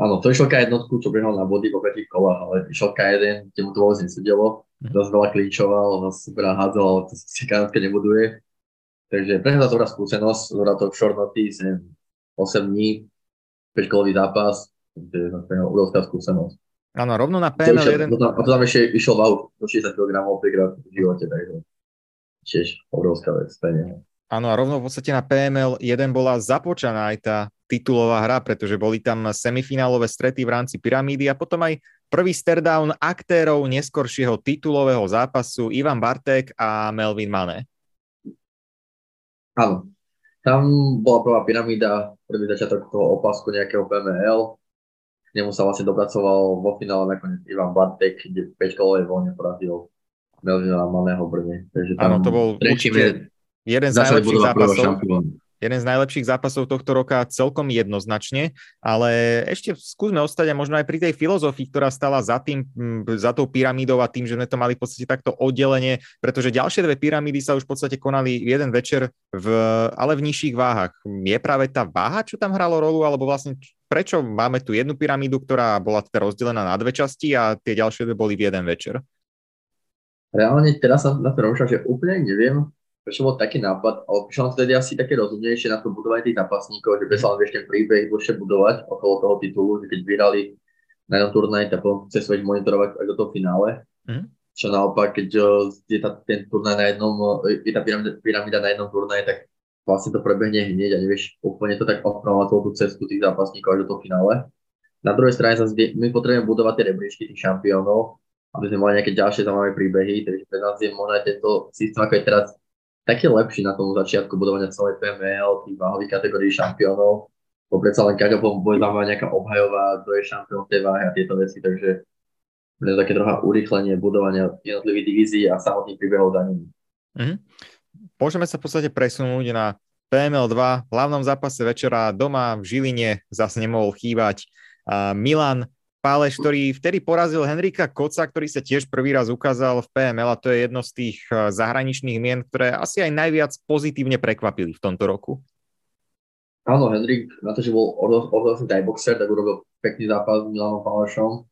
Áno, to išiel K1, čo behal na body po 5 kolách, ale išiel K1, kde mu to vôbec nesedelo. Mhm. Zase veľa klinčoval, zase super hádzal, ale to si kanadka nebuduje. Takže pre mňa dobrá skúsenosť, dobrá to short notice, 8 dní, 5 kolový zápas, to je obrovská skúsenosť. Áno, rovno na PNL 1. A to tam ešte išiel v do 60 kg 5 krát v živote, takže tiež obrovská vec Áno, a rovno v podstate na PML 1 bola započaná aj tá titulová hra, pretože boli tam semifinálové strety v rámci pyramídy a potom aj prvý staredown aktérov neskoršieho titulového zápasu Ivan Bartek a Melvin Mane. Áno, tam bola prvá pyramída, prvý začiatok toho opasku nejakého PML. K nemu sa vlastne dopracoval vo finále nakoniec Ivan Bartek, kde v 5 kolovej voľne porazil Melvina Maného Brne. Takže tam Áno, to bol určite jeden z najlepších zápasov. Jeden z najlepších zápasov tohto roka celkom jednoznačne, ale ešte skúsme ostať a možno aj pri tej filozofii, ktorá stala za tým, za tou pyramídou a tým, že sme to mali v podstate takto oddelenie, pretože ďalšie dve pyramídy sa už v podstate konali jeden večer, v, ale v nižších váhach. Je práve tá váha, čo tam hralo rolu, alebo vlastne prečo máme tu jednu pyramídu, ktorá bola teda rozdelená na dve časti a tie ďalšie boli v jeden večer? reálne teraz sa na to rozmýšľam, že úplne neviem, prečo bol taký nápad, ale prišiel nám vtedy asi také rozumnejšie na to budovanie tých zápasníkov, že by sa len vieš ten príbeh dlhšie budovať okolo toho titulu, že keď vyhrali na jednom turnaji, tak potom chce svojich monitorovať aj do toho finále. Mm. Čo naopak, keď je tá, ten turnaj na jednom, je tá pyramida, pyramida na jednom turnaji, tak vlastne to prebehne hneď a nevieš úplne to tak ovplyvňovať tú cestu tých zápasníkov až do toho finále. Na druhej strane sa my potrebujeme budovať tie rebríčky tých šampiónov aby sme mali nejaké ďalšie zaujímavé príbehy, takže pre nás je možno tento systém, ako je teraz, taký lepší na tom začiatku budovania celej PML, tých váhových kategórií šampiónov, bo predsa len každá bude zaujímavá nejaká obhajová, kto je šampión tej váhy a tieto veci, takže pre také trocha urýchlenie budovania jednotlivých divízií a samotných príbehov za nimi. Mm-hmm. Môžeme sa v podstate presunúť na PML 2, v hlavnom zápase večera doma v Žiline zase nemohol chýbať Milan Páleš, ktorý vtedy porazil Henrika Koca, ktorý sa tiež prvý raz ukázal v PML a to je jedno z tých eh, zahraničných mien, ktoré asi aj najviac pozitívne prekvapili v tomto roku. Áno, Henrik, na to, že bol odhodlný boxer, tak urobil pekný zápas s Milanom Pálešom,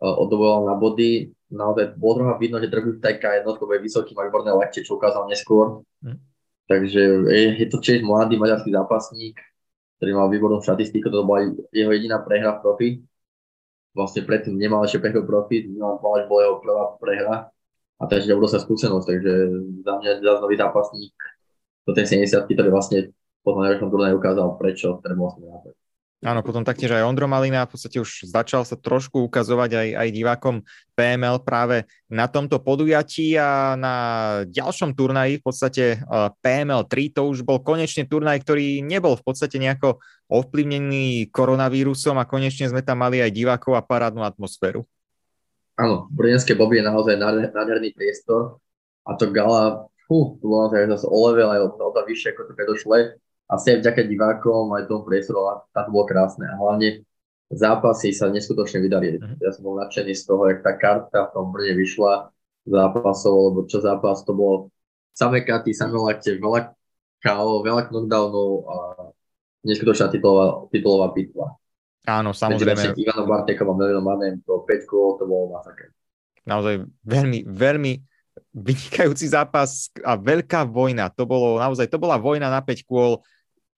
eh, oddoboval na body, naozaj bolo trocha vidno, že trvý tajka jednotko je vysoký, má výborné lekte, čo ukázal neskôr. Hm. Takže je, je to tiež mladý maďarský zápasník, ktorý mal výbornú štatistiku, to bola jeho jediná prehra v profi vlastne predtým nemal ešte prehru profit, Milan Palač bol jeho prvá prehra a takže sa skúsenosť, takže za mňa za nový zápasník do tej 70 ktorý vlastne po tom najväčšom turnaji ukázal, prečo ten vlastne nápad. Áno, potom taktiež aj Ondro Malina v podstate už začal sa trošku ukazovať aj, aj divákom PML práve na tomto podujatí a na ďalšom turnaji v podstate e, PML 3 to už bol konečne turnaj, ktorý nebol v podstate nejako ovplyvnený koronavírusom a konečne sme tam mali aj divákov a parádnu atmosféru. Áno, Brunenské Bobby je naozaj nádherný priestor a to gala, fú, to bolo naozaj zase o level aj o, o vyššie, ako to predošle asi aj vďaka divákom, aj tomu priestoru, tam to bolo krásne. A hlavne zápasy sa neskutočne vydali. Uh-huh. Ja som bol nadšený z toho, jak tá karta v tom Brne vyšla zápasov, lebo čo zápas to bolo samé karty, samé lakte, veľa KO, veľa knockdownov a neskutočná titulová, titulová pitva. Áno, samozrejme. Ivano Bartekom a Manem, to 5 kôl, to bolo masaker. Naozaj veľmi, veľmi vynikajúci zápas a veľká vojna. To bolo naozaj, to bola vojna na 5 kôl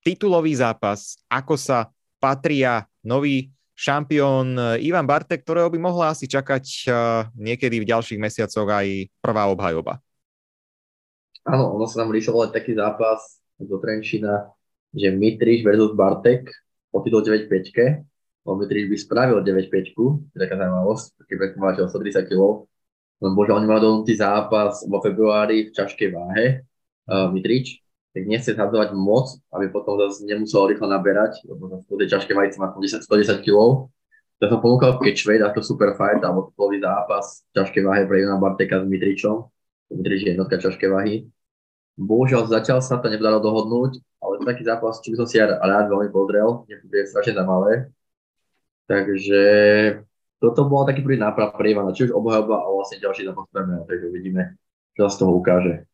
titulový zápas, ako sa patria nový šampión eh, Ivan Bartek, ktorého by mohla asi čakať eh, niekedy v ďalších mesiacoch aj prvá obhajoba. Áno, ono sa nám rýsoval taký zápas do Trenčína, že Mitriš versus Bartek po titul 9-5, Mitriš by spravil 9-5, je taká zaujímavosť, keď máš 130 kg, len bože, oni majú dohodnutý zápas vo februári v ťažkej váhe, uh, Mitrič, tak nechce zhadzovať moc, aby potom zase nemusel rýchlo naberať, lebo po tej ťažkej majici má 110, 110 kg. Tak som ponúkal Catchweight ako super fight, alebo to zápas v ťažkej váhe pre Jona Barteka s Mitričom. Mitrič je jednotka ťažkej váhy. Bohužiaľ zatiaľ sa to nepodarilo dohodnúť, ale to taký zápas, či by som si ja rád veľmi pozrel, je strašne zaujímavé. Takže toto bol taký prvý náprav pre Ivana, či už obhajoba a vlastne ďalší zápas takže uvidíme, čo sa z toho ukáže.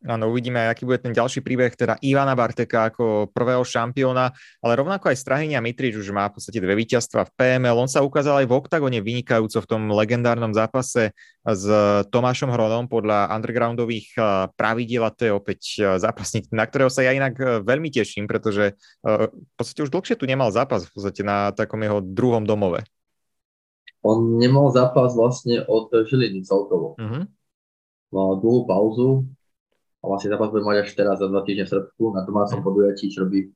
Áno, uvidíme, aký bude ten ďalší príbeh, teda Ivana Barteka ako prvého šampióna, ale rovnako aj Strahynia Mitrič už má v podstate dve víťazstva v PML. On sa ukázal aj v oktagone vynikajúco v tom legendárnom zápase s Tomášom Hronom podľa undergroundových eh, pravidiel a to je opäť eh, zápasník, na ktorého sa ja inak eh, veľmi teším, pretože v podstate už dlhšie tu nemal zápas v podstate na takom jeho druhom domove. On nemal zápas vlastne od Žiliny celkovo. Uh-huh. Mal dlhú pauzu, a vlastne zápas bude mať až teraz za dva týždne v Srbsku na domácom podujatí, čo robí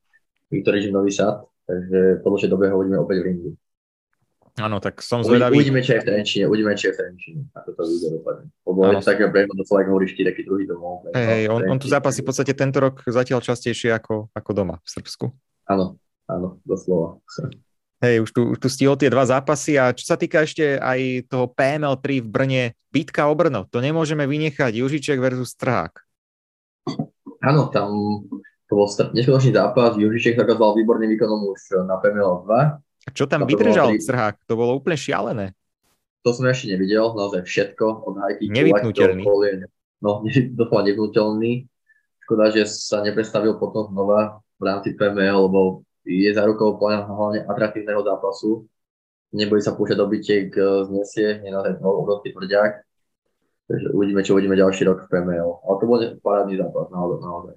Viktor Nový Sad, takže po dlhšej dobe ho uvidíme opäť v ringu. Áno, tak som zvedavý. Uvidíme, či je v Trenčine, uvidíme, či je v Trenčine, ako to vyjde dopadne. Lebo je to takého brehu do Flag hovoríš, taký druhý domov. Hej, hey, on, on tu zápasí v podstate tento rok zatiaľ častejšie ako, ako doma v Srbsku. Áno, áno, doslova. Hej, už tu, už tu stihol tie dva zápasy a čo sa týka ešte aj toho PML3 v Brne, bitka o Brno, to nemôžeme vynechať, Južiček versus Strhák. Áno, tam to bol neskutočný zápas, Južiček zakázal výborným výkonom už na PML 2. A čo tam, tam vydržal tri... Strhák? To bolo úplne šialené. To som ešte nevidel, naozaj všetko od hajky. Nevypnutelný. No, doslova nevypnutelný. Škoda, že sa nepredstavil potom znova v rámci PML, lebo je za rukou hlavne atraktívneho zápasu. Nebojí sa púšťať do bytiek, znesie, je naozaj obrovský tvrďák. Takže uvidíme, čo uvidíme ďalší rok v PML. Ale to bol parádny zápas, naozaj. naozaj.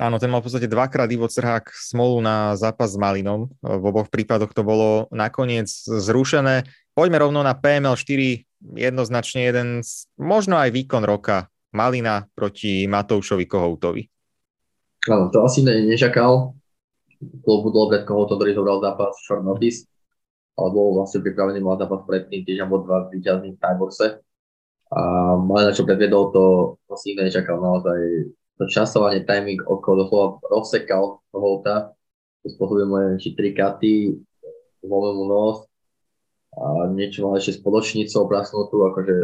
Áno, ten mal v podstate dvakrát Ivo Crhák smolu na zápas s Malinom. V oboch prípadoch to bolo nakoniec zrušené. Poďme rovno na PML 4. Jednoznačne jeden, z, možno aj výkon roka. Malina proti Matoušovi Kohoutovi. Áno, to asi ne, nečakal. Bol budol pred Kohoutom, ktorý zobral zápas short notice, ale bol vlastne pripravený mal zápas predtým, týždeň alebo dva víťazný v timeboxe a na čo predvedol, to, to si nikto nečakal naozaj. To časovanie, timing okolo, doslova rozsekal Holta, spôsobím len či tri katy, zlomil mu nos a niečo mal ešte spoločnicou prasnutú, akože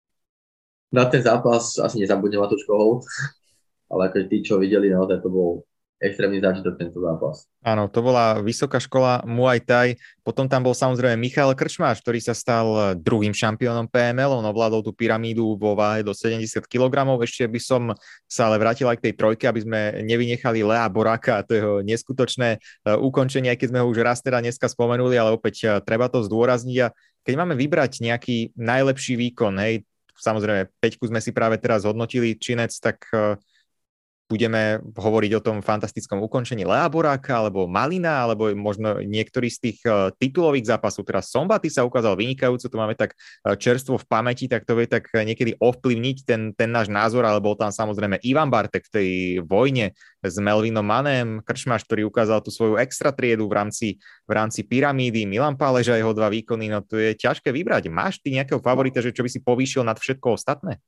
na ten zápas asi nezabudne Matúško Holt, ale akože tí, čo videli, naozaj to bol extrémny zážitok tento zápas. Áno, to bola vysoká škola Muay Thai. Potom tam bol samozrejme Michal Krčmáš, ktorý sa stal druhým šampiónom PML. On ovládol tú pyramídu vo váhe do 70 kg. Ešte by som sa ale vrátil aj k tej trojke, aby sme nevynechali Lea Boráka a to jeho neskutočné e, ukončenie, aj keď sme ho už raz teda dneska spomenuli, ale opäť e, treba to zdôrazniť. A keď máme vybrať nejaký najlepší výkon, hej, samozrejme, Peťku sme si práve teraz hodnotili, Činec, tak uh, budeme hovoriť o tom fantastickom ukončení Lea Boráka, alebo Malina, alebo možno niektorý z tých uh, titulových zápasov. Teraz Sombaty sa ukázal vynikajúco, to máme tak uh, čerstvo v pamäti, tak to vie tak niekedy ovplyvniť ten, ten náš názor, ale bol tam samozrejme Ivan Bartek v tej vojne s Melvinom Manem, Krčmáš, ktorý ukázal tú svoju extra triedu v rámci, v rámci pyramídy, Milan Pálež jeho dva výkony, no to je ťažké vybrať. Máš ty nejakého favorita, že čo by si povýšil nad všetko ostatné?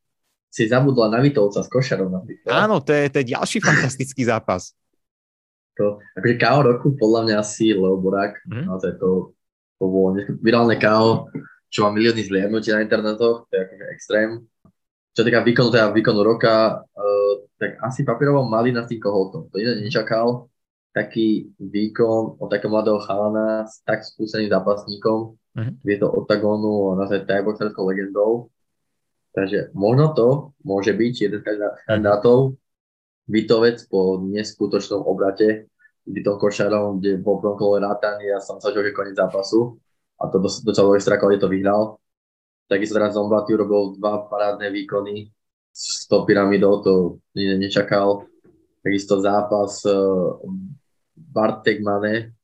Si zabudla na Vitovca s košarom. Áno, to je, to je ďalší fantastický zápas. To, akože KO roku podľa mňa asi Leo Borák, mm. naozaj to, to bolo virálne KO, čo má milióny zliadnutí na internetoch, to je akože extrém. Čo týka výkonu, teda výkonu roka, uh, tak asi papierovo mali na tým koholtom. To iné nečakal. Taký výkon od takého mladého chalana s tak skúseným zápasníkom, mm-hmm. je to Otagonu a naozaj tajboxerskou legendou Takže možno to môže byť jeden z kandidátov. Vitovec po neskutočnom obrate Vitom Košarom, kde bol prvom kole a som sa že koniec zápasu a to do, do celého extra to vyhral. Takisto teraz Zombati urobil dva parádne výkony s tou pyramidou, to ne, nečakal. Takisto zápas uh, Bartek Mane,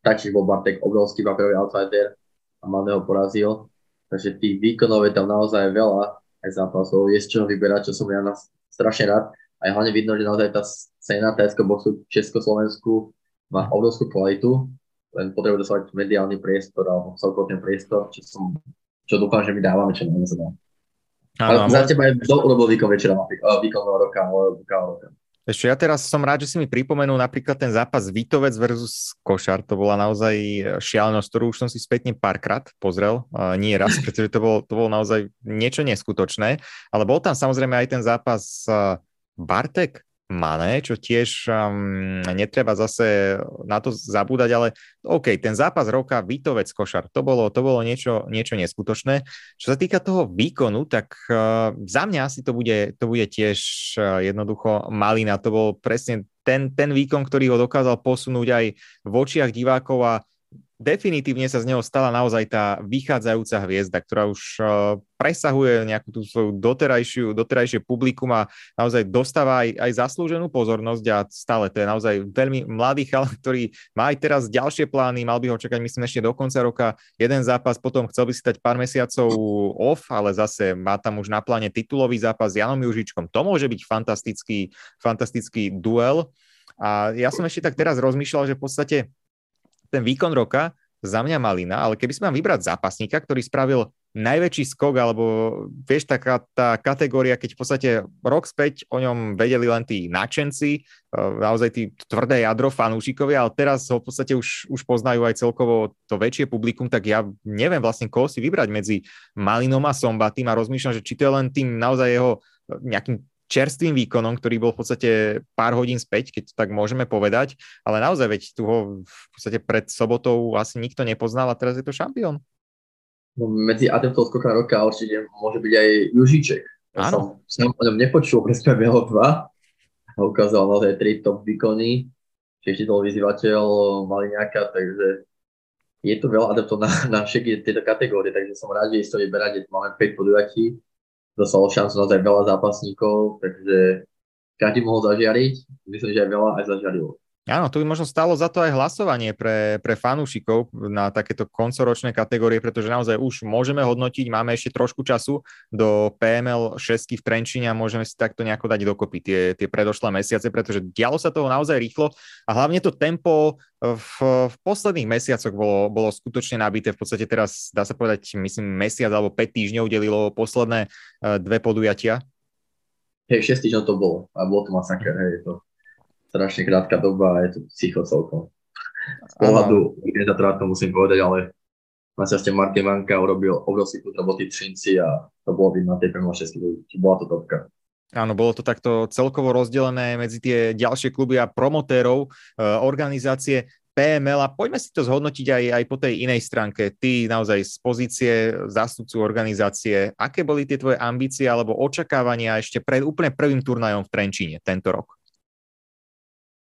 taktiež bol Bartek obrovský paperový outsider a Mane ho porazil. Takže tých výkonov je tam naozaj veľa aj zápasov, je z čoho vyberať, čo som ja na, strašne rád. A je hlavne vidno, že naozaj tá scéna tajského boxu v Československu má obrovskú kvalitu, len potrebuje dostať mediálny priestor alebo celkový priestor, čo, som, čo dúfam, že my dávame čo najviac. Ale za teba je kto urobil výkon večera, výkon roka, výkon roka. Ešte ja teraz som rád, že si mi pripomenul napríklad ten zápas Vitovec versus Košar. To bola naozaj šialenosť, ktorú už som si spätne párkrát pozrel. Uh, nie raz, pretože to bolo, to bolo naozaj niečo neskutočné. Ale bol tam samozrejme aj ten zápas uh, Bartek Mané, čo tiež um, netreba zase na to zabúdať, ale OK, ten zápas roka Vitovec Košar, to bolo, to bolo niečo, niečo neskutočné. Čo sa týka toho výkonu, tak uh, za mňa asi to bude, to bude tiež uh, jednoducho malina. To bol presne ten, ten výkon, ktorý ho dokázal posunúť aj v očiach divákov a definitívne sa z neho stala naozaj tá vychádzajúca hviezda, ktorá už uh, presahuje nejakú tú svoju doterajšiu, doterajšie publikum a naozaj dostáva aj, aj zaslúženú pozornosť a stále to je naozaj veľmi mladý chal, ktorý má aj teraz ďalšie plány, mal by ho čakať myslím ešte do konca roka jeden zápas, potom chcel by si dať pár mesiacov off, ale zase má tam už na pláne titulový zápas s Janom Južičkom. To môže byť fantastický, fantastický duel. A ja som ešte tak teraz rozmýšľal, že v podstate ten výkon roka za mňa Malina, ale keby sme mám vybrať zápasníka, ktorý spravil najväčší skok, alebo vieš, taká tá kategória, keď v podstate rok späť o ňom vedeli len tí nadšenci, e, naozaj tí tvrdé jadro fanúšikovia, ale teraz ho v podstate už, už poznajú aj celkovo to väčšie publikum, tak ja neviem vlastne koho si vybrať medzi Malinom a Sombatým a rozmýšľam, že či to je len tým naozaj jeho nejakým čerstvým výkonom, ktorý bol v podstate pár hodín späť, keď tak môžeme povedať, ale naozaj veď tu ho v podstate pred sobotou asi nikto nepoznal a teraz je to šampión. No, medzi adeptov skoka roka určite môže byť aj Južiček. Ja som, som o ňom nepočul, presne jeho dva. A ukázal naozaj tri top výkony, čiže to vyzývateľ mali nejaká, takže je tu veľa adeptov na, na všetky tieto kategórie, takže som rád, že isto vyberať, máme 5 podujatí, dostalo šancu naozaj veľa zápasníkov, takže každý mohol zažiariť, myslím, že aj veľa aj zažiarilo. Áno, tu by možno stalo za to aj hlasovanie pre, pre fanúšikov na takéto koncoročné kategórie, pretože naozaj už môžeme hodnotiť, máme ešte trošku času do PML 6 v Trenčine a môžeme si takto nejako dať dokopy tie, tie predošlé mesiace, pretože dialo sa toho naozaj rýchlo a hlavne to tempo v, v posledných mesiacoch bolo, bolo skutočne nabité. V podstate teraz, dá sa povedať, myslím, mesiac alebo 5 týždňov delilo posledné uh, dve podujatia. Hej, 6 týždňov to bolo a bolo to masaker, hej, to strašne krátka doba a je to psycho celkom. Z pohľadu organizátora to musím povedať, ale na ceste Martin Vanka urobil obrovský kus roboty Trinci a to bolo vidno na tej či bola to topka. Áno, bolo to takto celkovo rozdelené medzi tie ďalšie kluby a promotérov e, organizácie PML a poďme si to zhodnotiť aj, aj po tej inej stránke. Ty naozaj z pozície zástupcu organizácie, aké boli tie tvoje ambície alebo očakávania ešte pred úplne prvým turnajom v Trenčíne tento rok?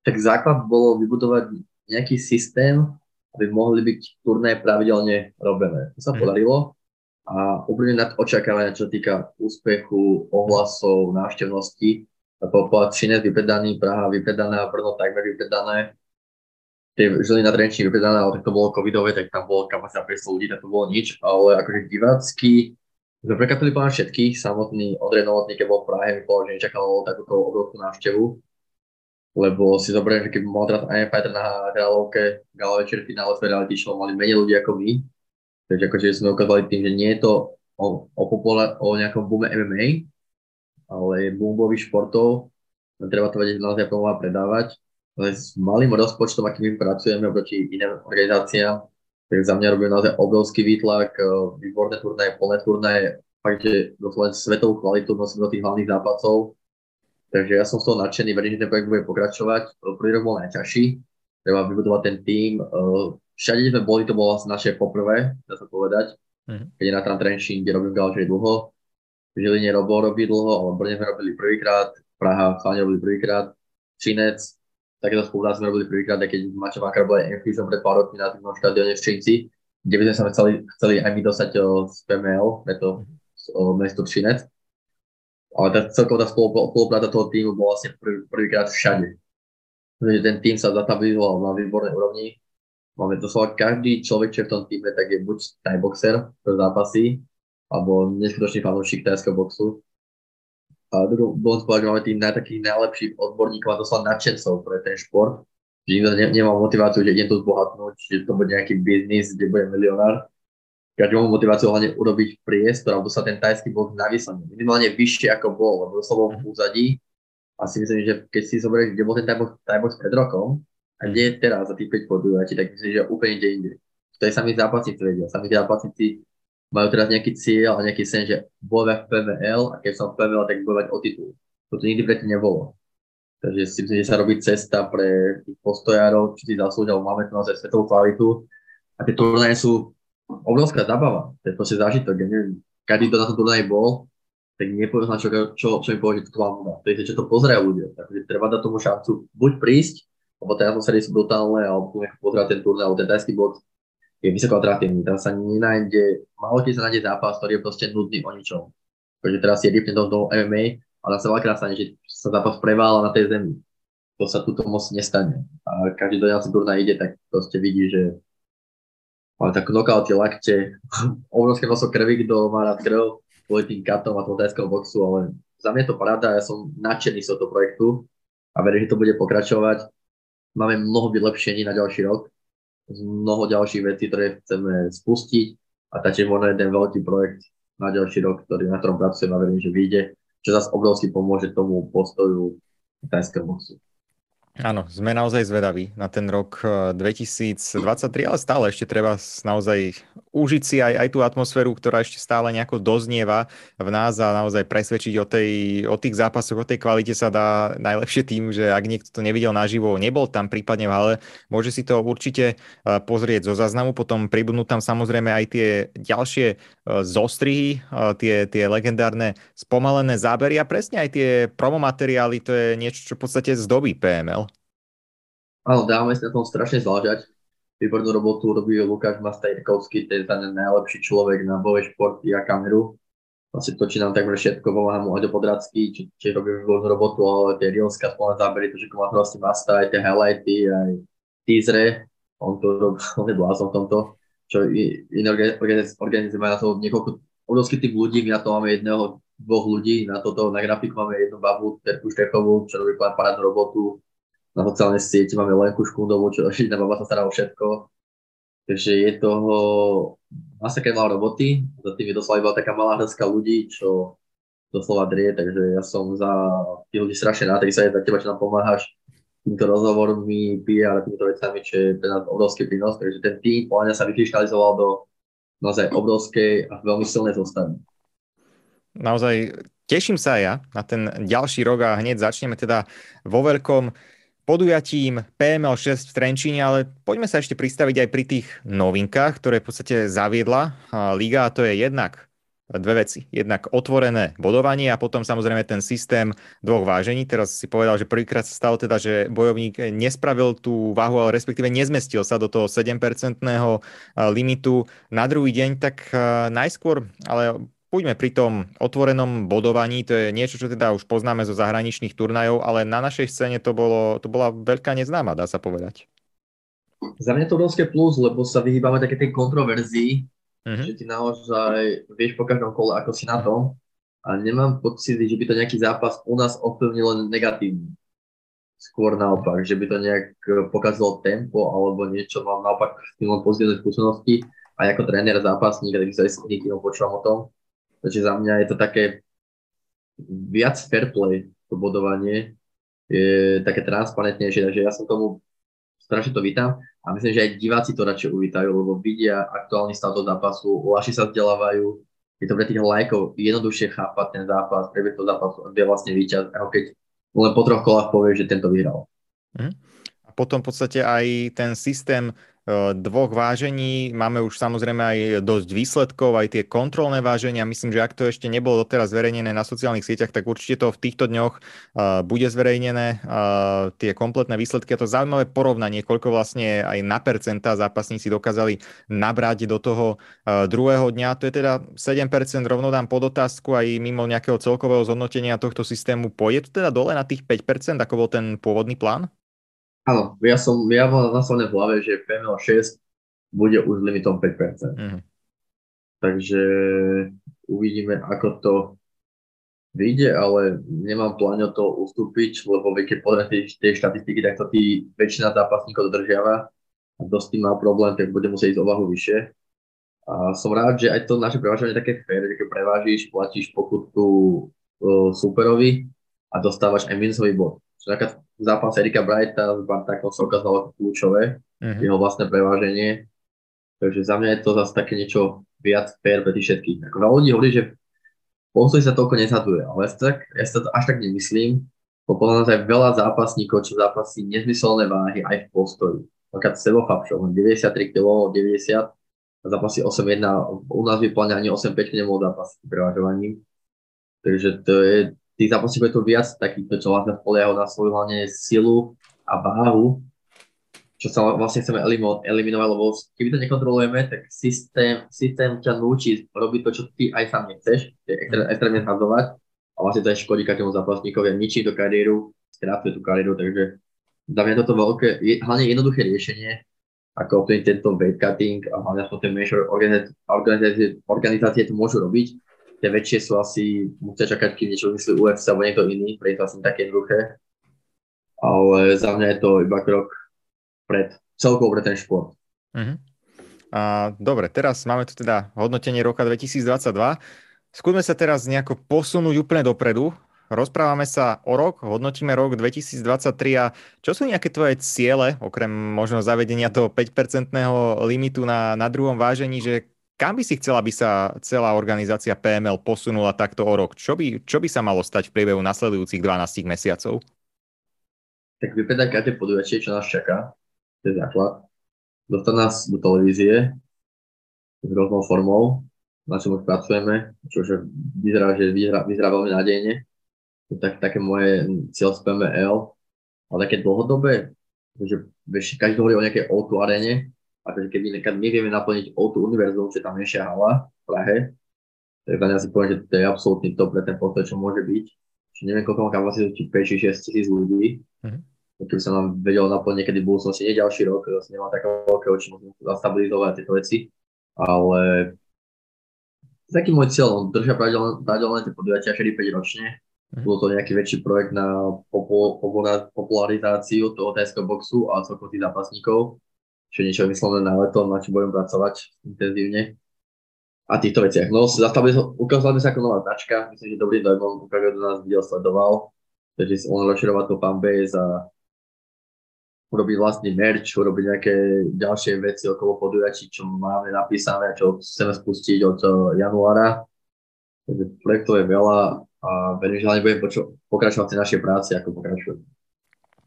Tak základ bolo vybudovať nejaký systém, aby mohli byť turné pravidelne robené. To sa mm. podarilo a úplne nad očakávania, čo týka úspechu, ohlasov, návštevnosti. Povedať Činec vypredaný, Praha vypredaná, Brno takmer vypredané. Tie Žiliny na Trenčín vypredané, ale tak to bolo covidové, tak tam bolo kapacita 500 ľudí, tak to bolo nič, ale akože divácky sme prekapili plán všetkých, samotný Ondrej Novotný, keď bol v Prahe, mi povedal, že nečakal takúto obrovskú návštevu lebo si zoberiem, že keby mal teraz aj Fighter na hralovke gala večer finále v reality show, mali menej ľudí ako my, takže akože sme ukázali tým, že nie je to o, o, popula- o nejakom boome MMA, ale je športov, treba to vedieť naozaj pomáha predávať, ale s malým rozpočtom, akým pracujeme oproti iným organizáciám, tak za mňa robím naozaj obrovský výtlak, e, výborné turnaje, plné turnaje, fakt, že svetovú kvalitu nosím do tých hlavných zápasov, Takže ja som z toho nadšený, verím, že ten projekt bude pokračovať. Prvý rok bol najťažší, treba vybudovať ten tím. Všade, kde sme boli, to bolo vlastne naše poprvé, dá sa povedať. Mm-hmm. Keď je na tam Trenčín, kde robím gaučej dlho. V Žiline Robo robí dlho, ale v Brne sme robili prvýkrát, Praha, Chalne robili prvýkrát, Činec, takéto spolupráce sme robili prvýkrát, aj keď Mačo Makar bol aj pred pár rokmi na tým štadióne v Činci, kde by sme sa chceli, chceli aj my dostať z PML, preto mm-hmm. mesto Činec ale tá celková spolupráca toho týmu bola vlastne prvý, prvýkrát všade. Takže ten tým sa zatabilizoval na výbornej úrovni. Máme to slova, každý človek, čo je v tom týme, tak je buď boxer, ktorý zápasí, alebo neskutočný fanúšik tajského boxu. A druhú, bolo povedať, máme tým takých najlepších odborníkov a doslova nadšencov pre ten šport. Že nikto ne, nemá motiváciu, že idem tu zbohatnúť, že to bude nejaký biznis, kde budem milionár. Každému motiváciu hlavne urobiť priestor, alebo sa ten tajský box navyslenie. Minimálne vyššie ako bol, lebo slovo v úzadí. A si myslím, že keď si zoberieš, kde bol ten tajbox, tajbox pred rokom, a kde je teraz za tých 5 podujatí, tak myslím, že úplne inde inde. To je sami zápasníci vedia. Sami zápasníci majú teraz nejaký cieľ a nejaký sen, že bojovať v PVL a keď som v PVL, tak bojovať o titul. To nikdy predtým nebolo. Takže si myslím, že sa robí cesta pre tých postojárov, či si zaslúžia, máme tu naozaj svetovú kvalitu. A tie turnaje sú obrovská zabava. To je proste zážitok. Ja neviem, každý, kto na tom turnaji bol, tak nepovie sa, čo, čo, čo mi povie, že to mám To je, čo to pozerajú ľudia. Takže treba dať tomu šancu buď prísť, lebo tie atmosféry sú brutálne, alebo pozerať ten turnaj, alebo ten tajský box je vysoko atraktívny. Tam sa nenájde, málo keď sa nájde zápas, ktorý je proste nudný o ničom. Takže teraz je rýpne do toho MMA, ale sa veľakrát stane, že sa zápas prevála na tej zemi. To sa tuto moc nestane. A každý, kto si turna ide, tak proste vidí, že ale tak knockouty, lakte, obrovské množstvo krvi, kto má rád krv, kvôli tým katom a tomu tajskom boxu, ale za mňa je to paráda, ja som nadšený z tohto projektu a verím, že to bude pokračovať. Máme mnoho vylepšení na ďalší rok, mnoho ďalších vecí, ktoré chceme spustiť a taktiež možno jeden veľký projekt na ďalší rok, ktorý, na ktorom pracujem a verím, že vyjde, čo zase obrovsky pomôže tomu postoju tajského boxu. Áno, sme naozaj zvedaví na ten rok 2023, eh, ale stále ešte treba naozaj užiť si aj, aj tú atmosféru, ktorá ešte stále nejako doznieva v nás a naozaj presvedčiť o, tej, o tých zápasoch, o tej kvalite sa dá najlepšie tým, že ak niekto to nevidel naživo, nebol tam prípadne v hale, môže si to určite eh, pozrieť zo záznamu, potom pribudnú tam samozrejme aj tie ďalšie eh, zostrihy, tie, tie legendárne spomalené zábery a presne aj tie promomateriály, to je niečo, čo v podstate zdobí PML. Áno, dávame si na tom strašne záležať. Výbornú robotu robí Lukáš Mastajkovský, ten je ten najlepší človek na bojové športy a kameru. Vlastne točí nám takmer všetko, pomáha mu Aďo Podracký, či, či robí výbornú robotu, ale tie reelská spolné zábery, to, že má vlastne Masta, aj tie highlighty, aj teasery, on to robí, on je blázon v tomto, čo iné organizácie majú na to niekoľko, obrovský typ ľudí, my na to máme jedného, dvoch ľudí, na toto, na grafiku máme jednu babu, Terku Štechovú, čo robí parádnu robotu, na sociálnej siete máme Lenku Škundovú, čo jedna baba sa stará o všetko. Takže je toho masaké veľa roboty, za tým je doslova iba taká malá hrstka ľudí, čo doslova drie, takže ja som za tých ľudí strašne rád, sa je za teba, čo nám pomáhaš týmto rozhovormi, PR a týmito vecami, čo je nás obrovský prínos, takže ten tým podľa sa vykryštalizoval do naozaj obrovskej a veľmi silnej zostavy. Naozaj teším sa ja na ten ďalší rok a hneď začneme teda vo veľkom podujatím PML6 v Trenčíne, ale poďme sa ešte pristaviť aj pri tých novinkách, ktoré v podstate zaviedla Liga a to je jednak dve veci. Jednak otvorené bodovanie a potom samozrejme ten systém dvoch vážení. Teraz si povedal, že prvýkrát sa stalo teda, že bojovník nespravil tú váhu, ale respektíve nezmestil sa do toho 7-percentného limitu na druhý deň, tak najskôr, ale Buďme pri tom otvorenom bodovaní, to je niečo, čo teda už poznáme zo zahraničných turnajov, ale na našej scéne to, bolo, to bola veľká neznáma, dá sa povedať. Za mňa to obrovské plus, lebo sa vyhýbame také tej kontroverzii, uh-huh. že ty naozaj vieš po každom kole, ako si na tom. A nemám pocit, že by to nejaký zápas u nás ovplyvnil len negatívne. Skôr naopak, že by to nejak pokazalo tempo alebo niečo, mám naopak s tým len pozitívne skúsenosti. A ako tréner, zápasník, tak sa aj s počúvam o tom, Takže za mňa je to také viac fair play, to bodovanie, je také transparentnejšie, takže ja som tomu strašne to vítam a myslím, že aj diváci to radšej uvítajú, lebo vidia aktuálny stav do zápasu, ľahšie sa vzdelávajú, je to pre tých lajkov jednoduchšie chápať ten zápas, prebieh toho zápasu, kde vlastne víťaz, ako keď len po troch kolách povie, že tento vyhral. Mm. A potom v podstate aj ten systém dvoch vážení. Máme už samozrejme aj dosť výsledkov, aj tie kontrolné váženia. Myslím, že ak to ešte nebolo doteraz zverejnené na sociálnych sieťach, tak určite to v týchto dňoch bude zverejnené. Tie kompletné výsledky a to zaujímavé porovnanie, koľko vlastne aj na percentá zápasníci dokázali nabrať do toho uh, druhého dňa. To je teda 7% rovno dám pod otázku aj mimo nejakého celkového zhodnotenia tohto systému. Pôjde to teda dole na tých 5%, ako bol ten pôvodný plán? Áno, ja som, ja mám nastavené v hlave, že PML 6 bude už limitom 5%. Mm. Takže uvidíme, ako to vyjde, ale nemám plán o to ustúpiť, lebo keď pozrieme tie, tie štatistiky, tak to tí väčšina zápasníkov dodržiava a dosť tým má problém, tak bude musieť ísť o váhu vyššie. A som rád, že aj to naše prevážanie je také fér, že keď prevážiš, platíš pokutu uh, superovi a dostávaš aj minusový bod. Čo zápas Erika Brighta s Bartakom sa ukázalo ako kľúčové, uh-huh. jeho vlastné preváženie. Takže za mňa je to zase také niečo viac fér pre všetkých. Ako veľa ľudí hovorí, že postoj sa toľko nezaduje, ale ja, tak, ja sa to až tak nemyslím, lebo podľa nás aj veľa zápasníkov, čo zápasí nezmyselné váhy aj v postoji. Napríklad Sebo Fabšov, 93 kg, 90, zápasy 8-1, u nás vyplňa ani 8-5 nemohol zápasy prevažovaním. Takže to je, tých zápasníkov je to viac takýchto, čo vlastne spoliehajú na svoju hlavne silu a váhu, čo sa vlastne chceme eliminovať, lebo keby to nekontrolujeme, tak systém, systém ťa núči robiť to, čo ty aj sám nechceš, je extrémne hazovať a vlastne to aj škodí každému zápasníkovi ničí tú kariéru, skrápuje tú kariéru, takže za mňa toto veľké, je, hlavne jednoduché riešenie, ako ovplyvniť tento weight cutting a hlavne aspoň tie menšie organizácie, organizácie to môžu robiť. Tie väčšie sú asi, musia čakať, kým niečo myslí UFC alebo niekto iný, pre to asi také jednoduché. Ale za mňa je to iba krok pred celkovo pre ten šport. Uh-huh. A, dobre, teraz máme tu teda hodnotenie roka 2022. Skúsme sa teraz nejako posunúť úplne dopredu. Rozprávame sa o rok, hodnotíme rok 2023 a čo sú nejaké tvoje ciele, okrem možno zavedenia toho 5-percentného limitu na, na druhom vážení, že kam by si chcela, aby sa celá organizácia PML posunula takto o rok? Čo by, čo by sa malo stať v priebehu nasledujúcich 12 mesiacov? Tak vypredať každé podujatie, čo nás čaká to je základ. Dostať nás do televízie s rôznou formou, na čom pracujeme, čo vyzerá, že vyzerá, vyzerá veľmi nádejne. To tak, také moje cieľ z PML, ale také dlhodobé, že vieš, každý hovorí o nejakej O2 arene, a keď my, vieme naplniť O2 univerzum, čo je tam menšia hala v Prahe, tak za si poviem, že to je absolútny top pre ten postoj, čo môže byť. Čiže neviem, koľko má kapacitu, či 5 či 6 tisíc ľudí. Mm-hmm keby sa nám vedelo naplniť niekedy v budúcnosti, nie ďalší rok, zase nemám také veľké oči, musím zastabilizovať tieto veci, ale taký môj cieľ, držia pravidelné tie podujatia 4-5 ročne, mm. bolo to nejaký väčší projekt na popularizáciu toho tajského boxu a celkovo tých zápasníkov, je niečo myslené na leto, na čo budem pracovať intenzívne. A týchto veciach. No, ukázali sme sa ako nová značka, myslím, že dobrý dojmom, každý do nás video sledoval, takže on rozširovať to fanbase a urobiť vlastný merch, urobiť nejaké ďalšie veci okolo podujatí, čo máme napísané, čo chceme spustiť od eh, januára. Takže projektov je veľa a verím, že hlavne budem pokračovať v tej našej práci, ako pokračujem.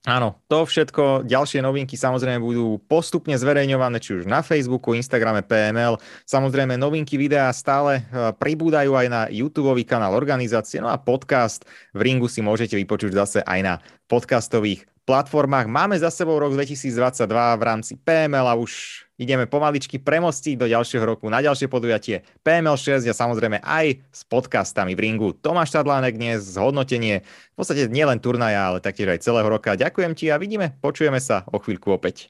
Áno, to všetko, ďalšie novinky samozrejme budú postupne zverejňované, či už na Facebooku, Instagrame PML. Samozrejme novinky videa stále eh, pribúdajú aj na YouTube kanál organizácie, no a podcast v Ringu si môžete vypočuť zase aj na podcastových platformách. Máme za sebou rok 2022 v rámci PML a už ideme pomaličky premostiť do ďalšieho roku na ďalšie podujatie PML 6 a samozrejme aj s podcastami v ringu. Tomáš Tadlánek dnes zhodnotenie v podstate nielen turnaja, ale taktiež aj celého roka. Ďakujem ti a vidíme, počujeme sa o chvíľku opäť.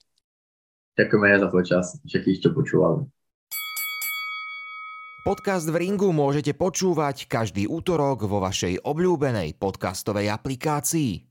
Ďakujem aj za tvoj čas, všetkých, čo počúvali. Podcast v Ringu môžete počúvať každý útorok vo vašej obľúbenej podcastovej aplikácii.